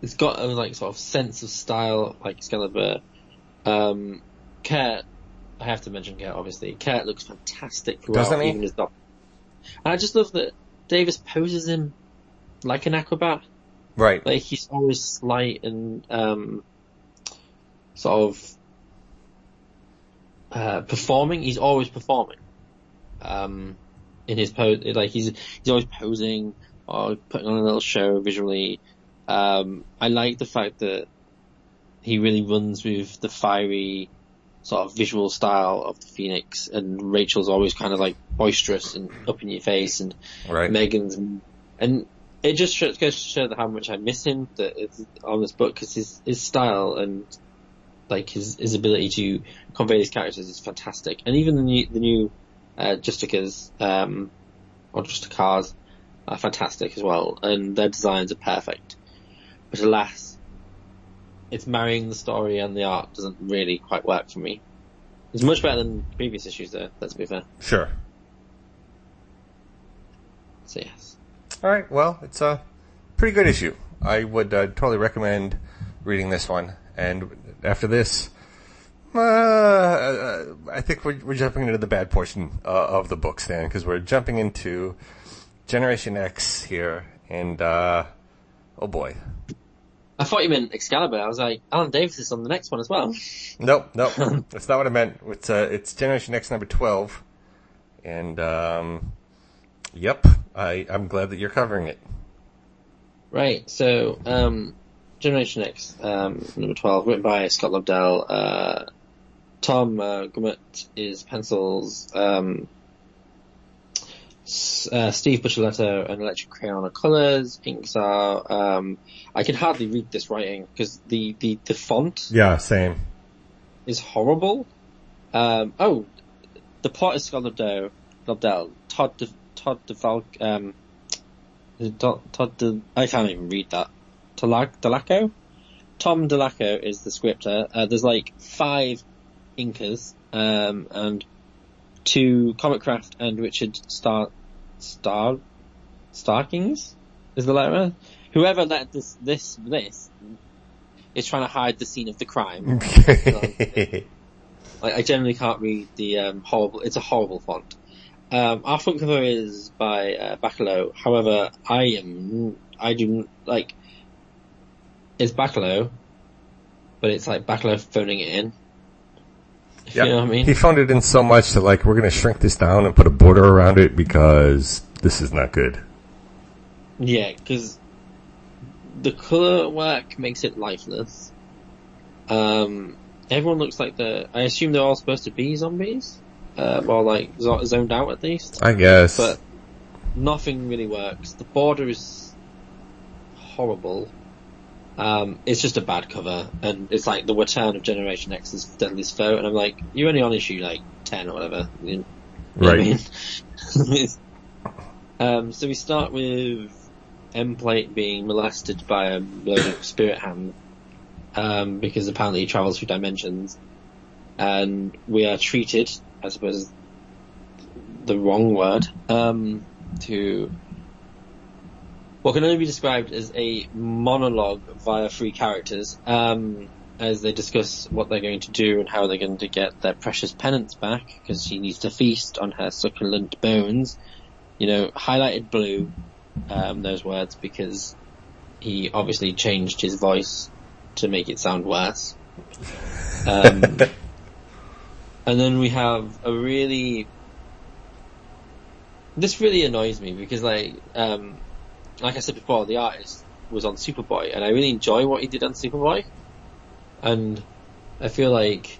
it's got a like sort of sense of style like Excalibur. Um, Kurt, I have to mention Kurt obviously. Kurt looks fantastic throughout, Doesn't he? even his dog. And I just love that Davis poses him like an acrobat. Right. Like he's always slight and um, sort of uh, performing. He's always performing. Um, in his pose, like he's he's always posing or putting on a little show visually. Um, I like the fact that he really runs with the fiery sort of visual style of the Phoenix, and Rachel's always kind of like boisterous and up in your face, and right. Megan's and it just goes to show how much I miss him that on this book because his his style and like his his ability to convey his characters is fantastic, and even the new the new uh, Justicas, um, or Justicars are fantastic as well, and their designs are perfect. But alas, it's marrying the story and the art doesn't really quite work for me. It's much better than previous issues though, let's be fair. Sure. So yes. Alright, well, it's a pretty good issue. I would uh, totally recommend reading this one. And after this, uh, I think we're, we're jumping into the bad portion uh, of the book, Stan, because we're jumping into Generation X here, and uh, oh boy. I thought you meant Excalibur. I was like, Alan Davis is on the next one as well. Nope, nope. That's not what I meant. It's uh, it's Generation X number twelve, and um, yep, I I'm glad that you're covering it. Right. So, um, Generation X, um, number 12, written by Scott Lobdell, uh, Tom, uh, Grummett is pencils, um, uh, Steve Buccellato and Electric Crayon are colors, inks are, um, I can hardly read this writing because the, the, the font Yeah, same. is horrible. Um, oh, the plot is Scott Lobdell, Lobdell, Todd, De, Todd DeValc, um, Todd, Todd De, I can't even read that. Delac- Delaco? Tom Delaco is the scripter. Uh, there's like five inkers, um, and two Comicraft and Richard Star, Star, Starkings is the letter. Whoever let this, this, this is trying to hide the scene of the crime. Like, I generally can't read the um, horrible. It's a horrible font. Um, our front cover is by uh, Bachalo. However, I am I do like it's Bachalo, but it's like Bachalo phoning it in. If Yep. You know what I mean? He phoned it in so much that like we're gonna shrink this down and put a border around it because this is not good. Yeah, because the color work makes it lifeless. Um, everyone looks like the. I assume they're all supposed to be zombies, uh, or like zo- zoned out at least. I guess. but nothing really works. The border is horrible. Um, it's just a bad cover, and it's like the return of Generation X's Deadliest Foe, and I'm like, you're only on issue like 10 or whatever. You know what I right. mean? um, so we start with Emplate being molested by a load of spirit hand, um, because apparently he travels through dimensions, and we are treated, I suppose, the wrong word, um, to what can only be described as a monologue via three characters, um, as they discuss what they're going to do and how they're going to get their precious penance back, because she needs to feast on her succulent bones. You know, highlighted blue, um, those words, because he obviously changed his voice to make it sound worse. Um, and then we have a really, this really annoys me because like, um, like I said before, the artist was on Superboy and I really enjoy what he did on Superboy. And I feel like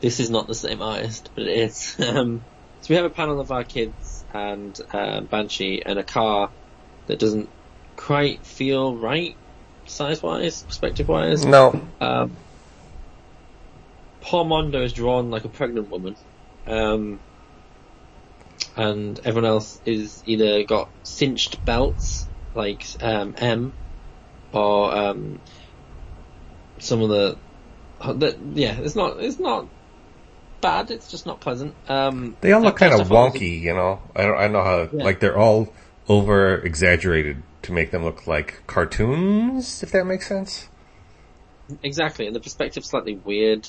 this is not the same artist, but it is. Um, so we have a panel of our kids and, uh, Banshee and a car that doesn't quite feel right size wise, perspective wise. no. Um, Paul Mondo is drawn like a pregnant woman. Um, and everyone else is either got cinched belts, like, um, M, or, um, some of the, the, yeah, it's not, it's not bad, it's just not pleasant. Um, They all look kind of first all was- wonky, you know. I don't. I don't know how. Yeah. Like they're all over exaggerated to make them look like cartoons, if that makes sense. Exactly, and the perspective's slightly weird.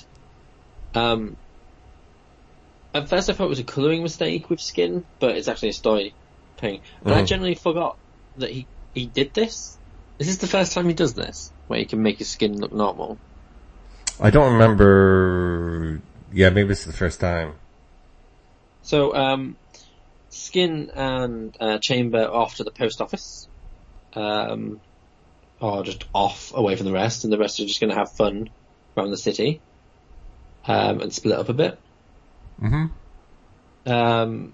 Um, at first I thought it was a colouring mistake with skin, but it's actually a story thing. And I Mhm. generally forgot that he, he did this. Is this the first time he does this? Where he can make his skin look normal? I don't remember. Yeah, maybe this is the first time. So, um, Skin and uh, Chamber off to the post office, um, or just off away from the rest, and the rest are just going to have fun around the city, um, and split up a bit. Mm-hmm. Um,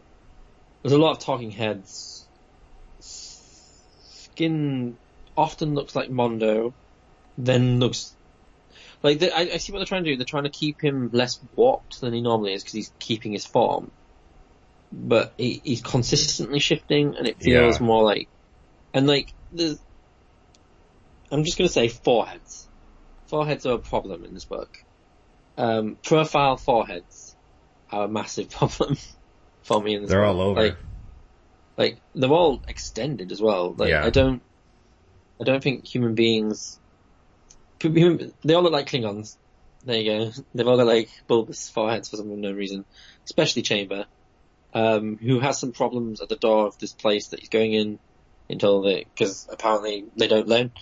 there's a lot of talking heads. Skin often looks like Mondo, then looks like they, I, I see what they're trying to do. They're trying to keep him less warped than he normally is because he's keeping his form. but he, he's consistently shifting, and it feels Yeah. more like, and like there's. I'm just gonna say foreheads. Foreheads are a problem in this book. Um, profile foreheads are a massive problem for me in this They're book. all over. Like, like they're all extended as well. Like Yeah. I don't, I don't think human beings. They all look like Klingons. There you go. They've all got like bulbous foreheads for some unknown reason, especially Chamber, um, who has some problems at the door of this place that he's going in until they, because apparently they don't learn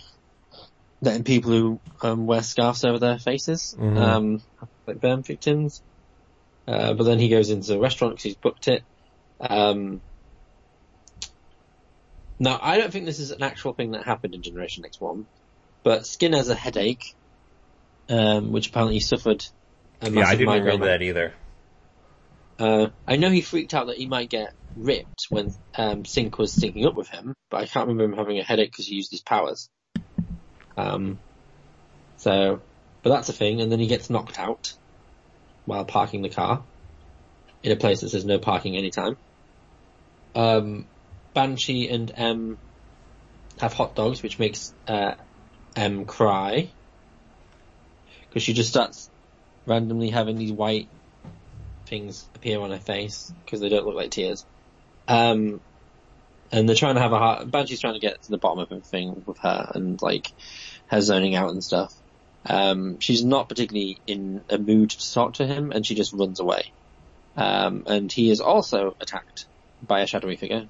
letting people who um, wear scarves over their faces, Mhm. um, like burn victims. Uh, but then he goes into a restaurant because he's booked it. Um, now, I don't think this is an actual thing that happened in Generation X1, but Skin has a headache, um, which apparently he suffered a Yeah, I didn't migraine. remember that either. Uh, I know he freaked out that he might get ripped when um, Synch was syncing up with him, but I can't remember him having a headache because he used his powers. Um, so, but that's a thing, and then he gets knocked out while parking the car in a place that says no parking anytime. Um, Banshee and M have hot dogs, which makes uh, M cry because she just starts randomly having these white things appear on her face because they don't look like tears. Um, and they're trying to have a heart. Banshee's trying to get to the bottom of everything with her and like her zoning out and stuff. Um, she's not particularly in a mood to talk to him, and she just runs away. Um, and he is also attacked by a shadowy figure.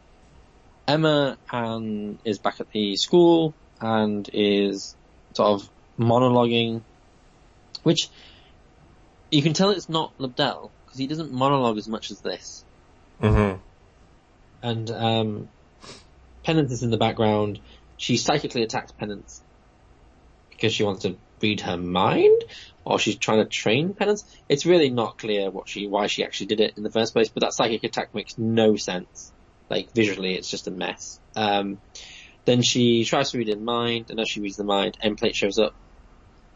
Emma um, is back at the school and is sort of monologuing, which you can tell it's not Lobdell because he doesn't monologue as much as this. Mm-hmm. And um, Penance is in the background. She psychically attacks Penance because she wants to read her mind, or she's trying to train Penance. It's really not clear what she, why she actually did it in the first place. But that psychic attack makes no sense. Like visually, it's just a mess. Um, then she tries to read in mind, and as she reads the mind, Emplate shows up,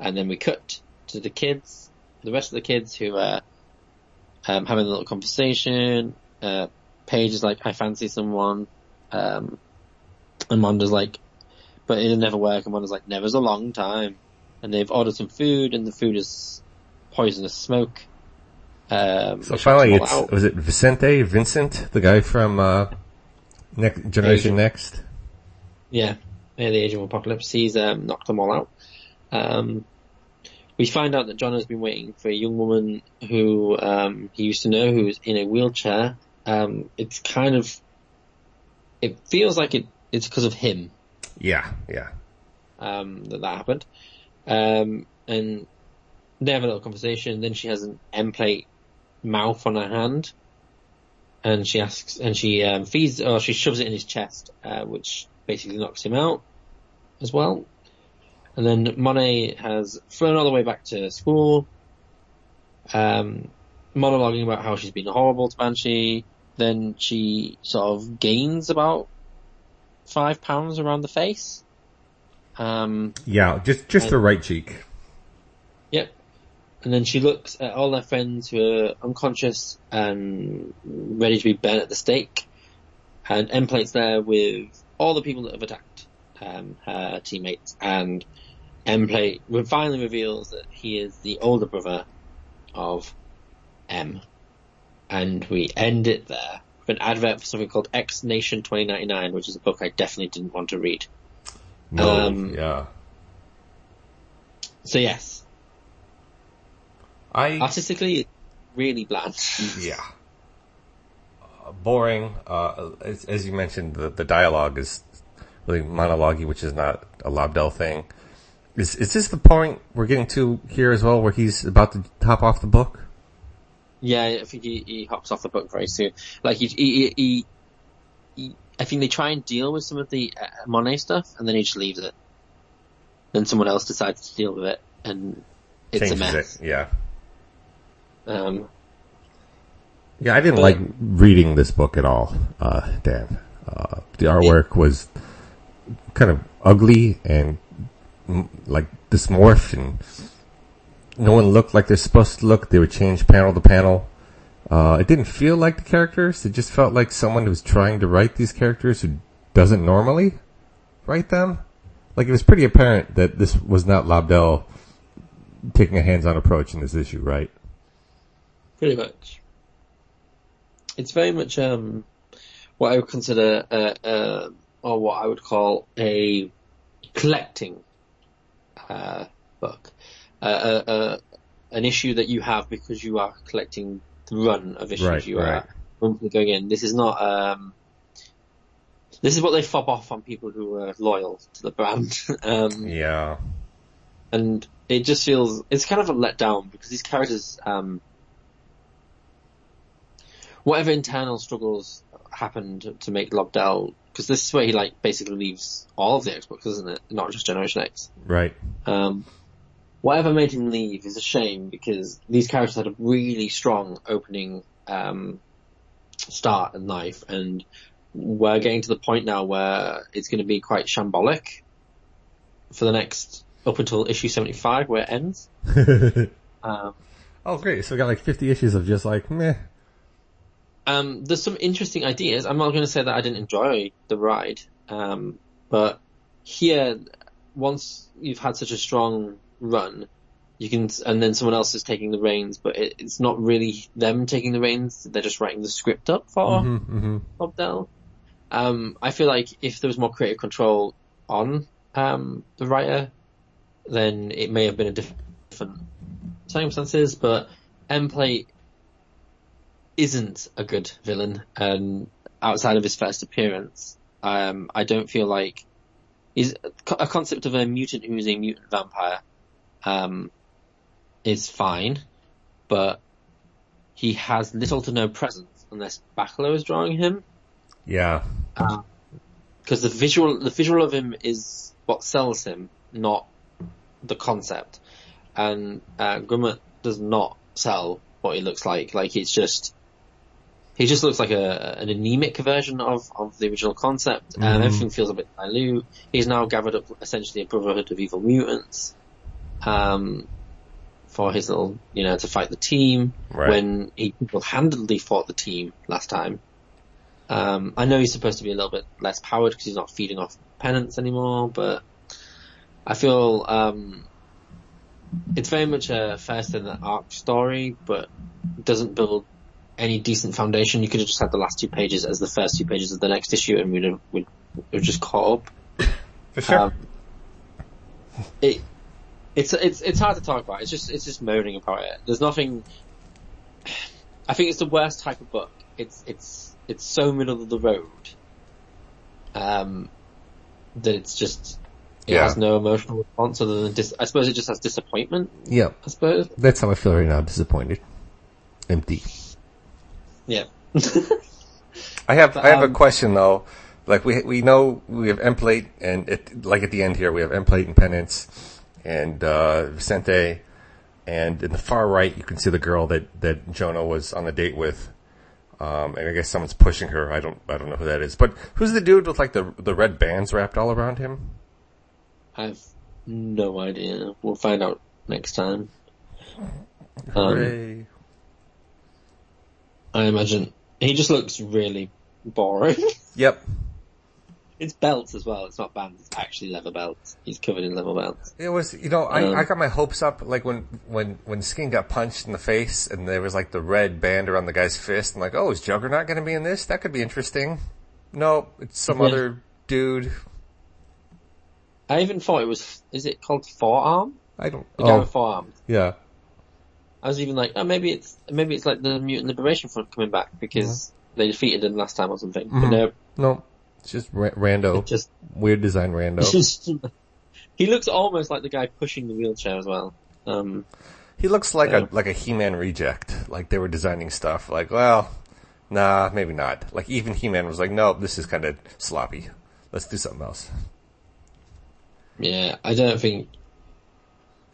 and then we cut to the kids, the rest of the kids who are um, having a little conversation. Uh, Paige is like, I fancy someone. Um, and Mondo's like, but it'll never work. And Mondo's like, never's a long time. And they've ordered some food, and the food is poisonous smoke. Um, So finally, it's out. was it Vincente Vincent, the guy from uh, Next Generation Asian. Next? Yeah, yeah, the Age of Apocalypse. He's um, knocked them all out. Um, we find out that John has been waiting for a young woman who um, he used to know who's in a wheelchair. Um, it's kind of, it feels like it, it's because of him Yeah, yeah. um, that that happened. Um, and they have a little conversation. Then she has an Emplate mouth on her hand, and she asks, and she um, feeds, or she shoves it in his chest, uh, which basically knocks him out as well. And then Monet has flown all the way back to school, um, monologuing about how she's been horrible to Banshee. Then she sort of gains about five pounds around the face. Um, Yeah, just just the right cheek. Yep. And then she looks at all her friends who are unconscious and ready to be burnt at the stake. And Emplate's there with all the people that have attacked um, her teammates. And Emplate finally reveals that he is the older brother of M. And we end it there with an advert for something called X Nation 2099, which is a book I definitely didn't want to read. No, Um, yeah. So yes, I artistically, really bland. yeah. Uh, boring. Uh, as, as you mentioned, the the dialogue is really monologue which is not a Lobdell thing. Is is this the point we're getting to here as well, where he's about to hop off the book? Yeah, I think he, he hops off the book very soon. Like he, he, he, he I think they try and deal with some of the uh, Monet stuff, and then he just leaves it. Then someone else decides to deal with it, and it's Changes a mess. it. Yeah. Um, Yeah, I didn't But- like reading this book at all, uh, Dan. Uh, the artwork was kind of ugly and mm, like dysmorphed and no one looked like they're supposed to look. They would change panel to panel. Uh, it didn't feel like the characters. It just felt like someone who's trying to write these characters who doesn't normally write them. Like it was pretty apparent that this was not Lobdell taking a hands-on approach in this issue, right? Pretty much. It's very much um, what I would consider, uh, uh, or what I would call a collecting uh, book. Uh, uh, uh, an issue that you have because you are collecting the run of issues Right, you right. are going in. This is not. Um, this is what they fob off on people who are loyal to the brand. um, Yeah. and it just feels it's kind of a letdown because these characters, um, whatever internal struggles happened to make Lobdell, because this is where he like basically leaves all of the X books, isn't it? Not just Generation X. Right. Um, whatever made him leave is a shame because these characters had a really strong opening um, start in life, and we're getting to the point now where it's going to be quite shambolic for the next up until issue seventy five, where it ends. Um, oh, great. So we got like 50 issues of just like, meh. Um, there's some interesting ideas. I'm not going to say that I didn't enjoy the ride, um, but here, once you've had such a strong run, you can, and then someone else is taking the reins, but it, it's not really them taking the reins. They're just writing the script up for hmm hmm Lobdell. Um, I feel like if there was more creative control on um, the writer, then it may have been a diff- different circumstances. But Emplate isn't a good villain, and outside of his first appearance, um, I don't feel like is a concept of a mutant who is a mutant vampire um, is fine, but he has little to no presence unless Bachalo is drawing him Yeah. because the visual the visual of him is what sells him, not the concept. And uh, Grummett does not sell what he looks like. Like it's just he just looks like a an anemic version of of the original concept, and everything feels a bit dilute. He's now gathered up essentially a brotherhood of evil mutants. Um, for his little, you know, to fight the team Right. when he handedly fought the team last time. Um, I know he's supposed to be a little bit less powered because he's not feeding off penance anymore, but I feel um, it's very much a first in the arc story, but doesn't build any decent foundation. You could have just had the last two pages as the first two pages of the next issue, and we'd have, we'd have just caught up. For sure. Um, it it's it's it's hard to talk about. It's just it's just moaning about it. There's nothing. I think it's the worst type of book. It's it's it's so middle of the road. Um, that it's just it Yeah. has no emotional response other than dis- I suppose it just has disappointment. yeah. I suppose. That's how I feel right now. Disappointed. Empty. Yeah. I have I have a Um, question though. Like we we know we have Emplate and it, like at the end here we have Emplate and Penance and uh, Vincente and in the far right you can see the girl that that Jonah was on a date with. Um, and I guess someone's pushing her. I don't I don't know who that is. But who's the dude with like the the red bands wrapped all around him? I have no idea. We'll find out next time. Um, Hooray. I imagine he just looks really boring. Yep. It's belts as well. It's not bands. It's actually leather belts. He's covered in leather belts. It was, you know, I, Um, I got my hopes up, like when, when, when Skin got punched in the face and there was like the red band around the guy's fist. I'm like, oh, is Juggernaut gonna be in this? That could be interesting. No, it's some Yeah. other dude. I even thought it was. Is it called forearm? I don't, The guy oh, with forearms. yeah. I was even like, oh, maybe it's maybe it's like the Mutant Liberation Front coming back because they defeated him last time or something. But Mhm. no, No, it's just ra- rando. it just Weird design rando. he looks almost like the guy pushing the wheelchair as well. Um, he looks like Yeah. a, like a He-Man reject. Like they were designing stuff. Like, well, nah, maybe not. Like even He-Man was like, no, this is kind of sloppy. Let's do something else. yeah, I don't think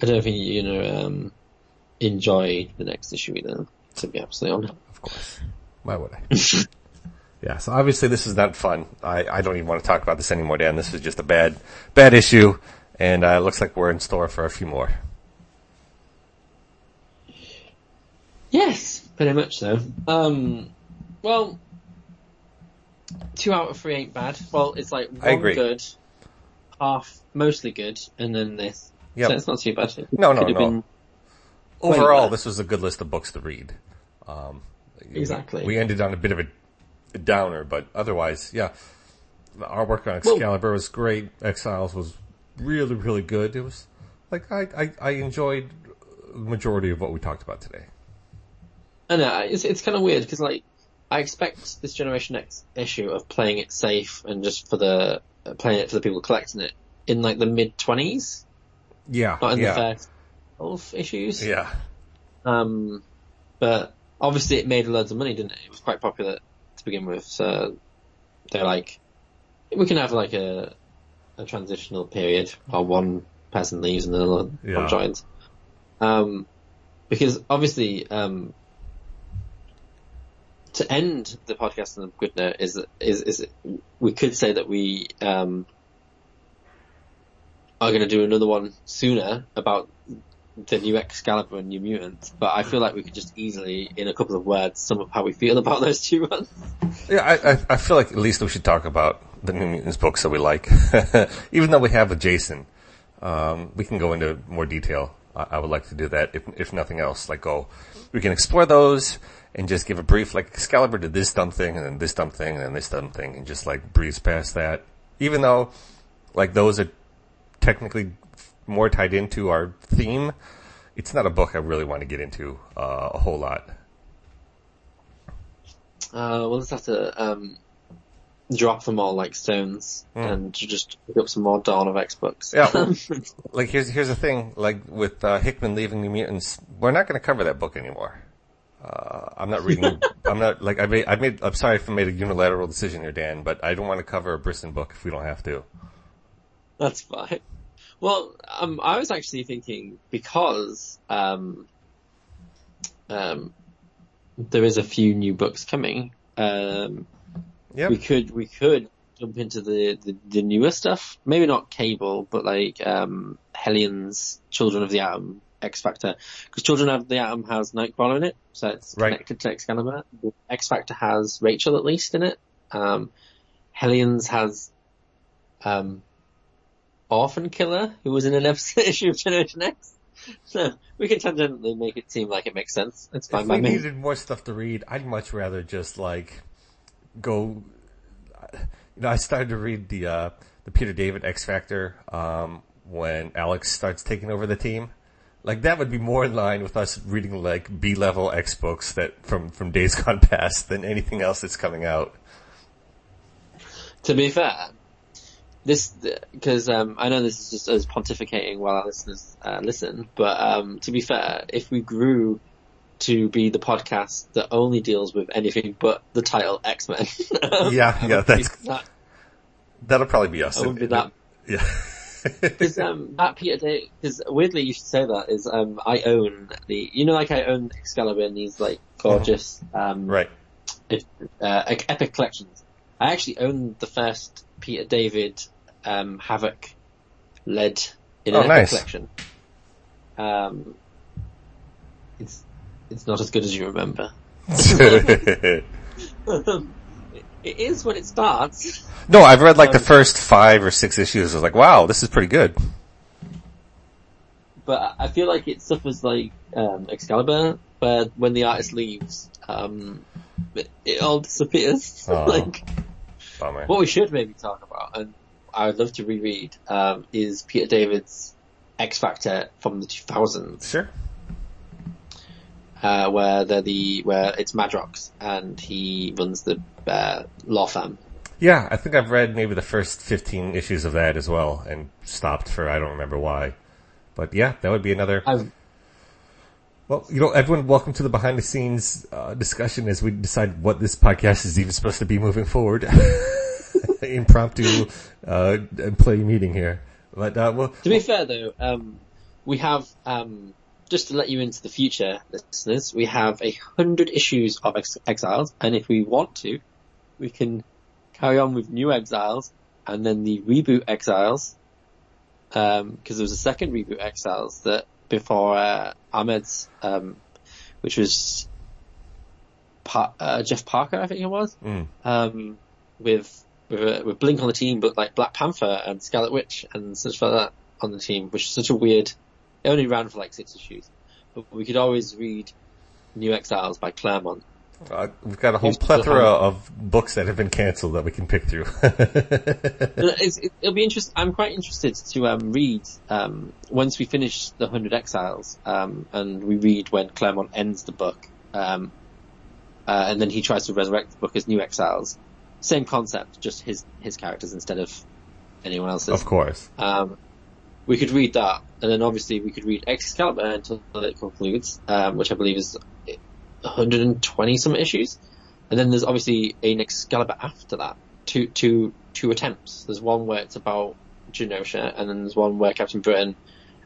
I don't think you know. um, enjoy the next issue either. To be absolutely honest. Of course. Why would I? yeah, so obviously this is not fun. I, I don't even want to talk about this anymore, Dan. This is just a bad, bad issue, and uh, it looks like we're in store for a few more. Yes. Pretty much so. Um, well, two out of three ain't bad. Well, it's like one good, half mostly good, and then this. Yep. So it's not too bad. It No, no, no. been- Overall, Wait, this was a good list of books to read. Um, Exactly. We ended on a bit of a, downer, but otherwise, yeah. Our work on Well- Excalibur was great. Exiles was really, really good. It was like I, I, I enjoyed the majority of what we talked about today. I know it's it's kind of weird because like I expect this Generation X issue of playing it safe and just for the uh, playing it for the people collecting it in like the mid twenties, Yeah, not in yeah, the first twelve issues. yeah. Um, but obviously it made loads of money, didn't it? It was quite popular to begin with, so they're like, we can have like a a transitional period while one person leaves and another Yeah. one joins. Um, because obviously, um, to end the podcast on a good note is is is we could say that we um are going to do another one sooner about the new Excalibur and New Mutants, but I feel like we could just easily, in a couple of words, sum up how we feel about those two ones. Yeah, I, I, I feel like at least we should talk about the New Mutants books that we like. Even though we have a Jason, um, we can go into more detail. I, I would like to do that, if, if nothing else. Like, go, we can explore those and just give a brief, like, Excalibur did this dumb thing, and then this dumb thing, and then this dumb thing, and just, like, breeze past that. Even though, like, those are technically more tied into our theme, it's not a book I really want to get into uh, a whole lot. Uh, we'll just have to um, drop them all like stones and just pick up some more Dawn of X books. Yeah, like here's here's the thing. Like with uh, Hickman leaving the Mutants, we're not going to cover that book anymore. Uh, I'm not reading. I'm not like I made. I made. I'm sorry if I made a unilateral decision here, Dan, but I don't want to cover a Brisson book if we don't have to. That's fine. Well, um, I was actually thinking because um, um, there is a few new books coming. Um, Yep. we could we could jump into the, the, the newer stuff. Maybe not Cable, but like um, Hellions, Children of the Atom, X Factor. Because Children of the Atom has Nightcrawler in it, so it's Right. connected to Excalibur. X Factor has Rachel at least in it. Um, Hellions has um, Orphan Killer, who was in an episode issue of Generation X. So we can tangentially make it seem like it makes sense. It's fine If by we me. needed more stuff to read, I'd much rather just like go. You know, I started to read the uh, the Peter David X Factor um, when Alex starts taking over the team. Like that would be more in line with us reading like B level X books that from from days gone past than anything else that's coming out. To be fair, this because um, I know this is just us pontificating while our listeners uh, listen, but um, to be fair, if we grew to be the podcast that only deals with anything but the title X Men, Yeah, yeah, that's that, that'll probably be us. I wouldn't be that Yeah. Because um, that Peter Day, because weirdly you should say that is um, I own the, you know, like I own Excalibur and these like gorgeous um, right. uh, epic collections. I actually own the first Peter David um, Havoc led in Oh, nice. collection. Um, it's it's not as good as you remember. it is when it starts. no, I've read like the Um, first five or six issues. I was like, wow, this is pretty good. but I feel like it suffers like um, Excalibur, where when the artist leaves, um, it, it all disappears. Oh. like Bummer. what we should maybe talk about, and I would love to reread, um, is Peter David's X Factor from the 2000s, Sure. uh, where they're the where it's Madrox and he runs the uh, law firm. Yeah, I think I've read maybe the first 15 issues of that as well and stopped for I don't remember why. But yeah, that would be another. I've, Well, you know, everyone, welcome to the behind the scenes uh, discussion as we decide what this podcast is even supposed to be moving forward. Impromptu uh, employee meeting here. But uh, well, To be fair though, um, we have, um, just to let you into the future, listeners, we have a hundred issues of Ex- Exiles, and if we want to, we can carry on with new Exiles, and then the reboot Exiles, um, cause there was a second reboot Exiles that before, uh, Ahmed's, um, which was pa- uh, Jeff Parker, I think it was, Mm. um, with with, with Blink on the team, but like Black Panther and Scarlet Witch and such like that on the team, which is such a weird. It only ran for like six issues, but we could always read New Exiles by Claremont. Uh, we've got a whole plethora of books that have been cancelled that we can pick through. it, it'll be interesting. I'm quite interested to um, read um, once we finish the Hundred Exiles, um, and we read when Claremont ends the book, um, uh, and then he tries to resurrect the book as New Exiles. Same concept, just his his characters instead of anyone else's. of course. Um, we could read that, and then obviously we could read Excalibur until it concludes, um, which I believe is 120 some issues. And then there's obviously an Excalibur after that. Two, two, two attempts. There's one where it's about Genosha, and then there's one where Captain Britain,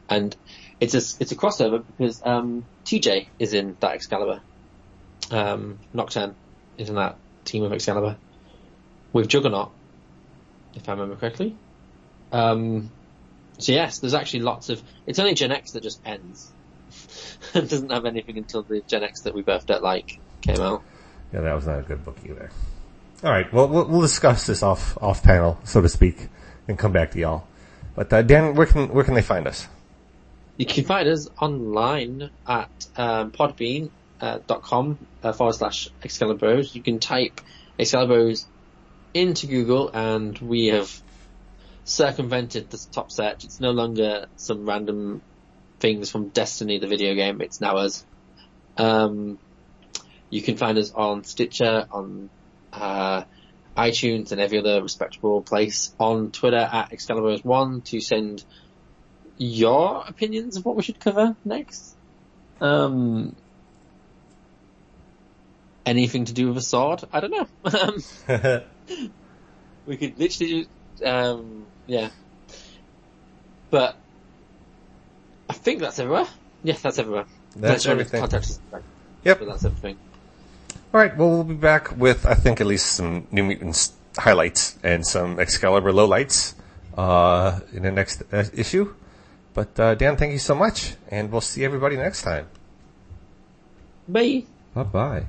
and it's a, it's a crossover because, um, TJ is in that Excalibur. Um, Nocturne is in that team of Excalibur. With Juggernaut, if I remember correctly. Um, so yes, there's actually lots of. It's only Gen X that just ends. it doesn't have anything until the Gen X that we both don't like came out. Yeah, that was not a good book either. All right, well, we'll, we'll discuss this off off panel, so to speak, and come back to y'all. But uh, Dan, where can where can they find us? You can find us online at um, podbean.com uh, uh, forward slash Excaliburs. You can type Excaliburs into Google and we have circumvented the top search. It's no longer some random things from Destiny, the video game. It's now us. Um, you can find us on Stitcher, on uh, iTunes, and every other respectable place. On Twitter at Excaliburs1 to send your opinions of what we should cover next. Um, anything to do with a sword? I don't know. We could literally, just, um, yeah. But I think that's everywhere. Yes, that's everywhere. That's Don't everything. Contact. Yep. But that's everything. All right, well, we'll be back with I think at least some New Mutants highlights and some Excalibur lowlights uh, in the next uh, issue. But uh, Dan, thank you so much, and we'll see everybody next time. Bye. Bye bye.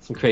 Some crazy.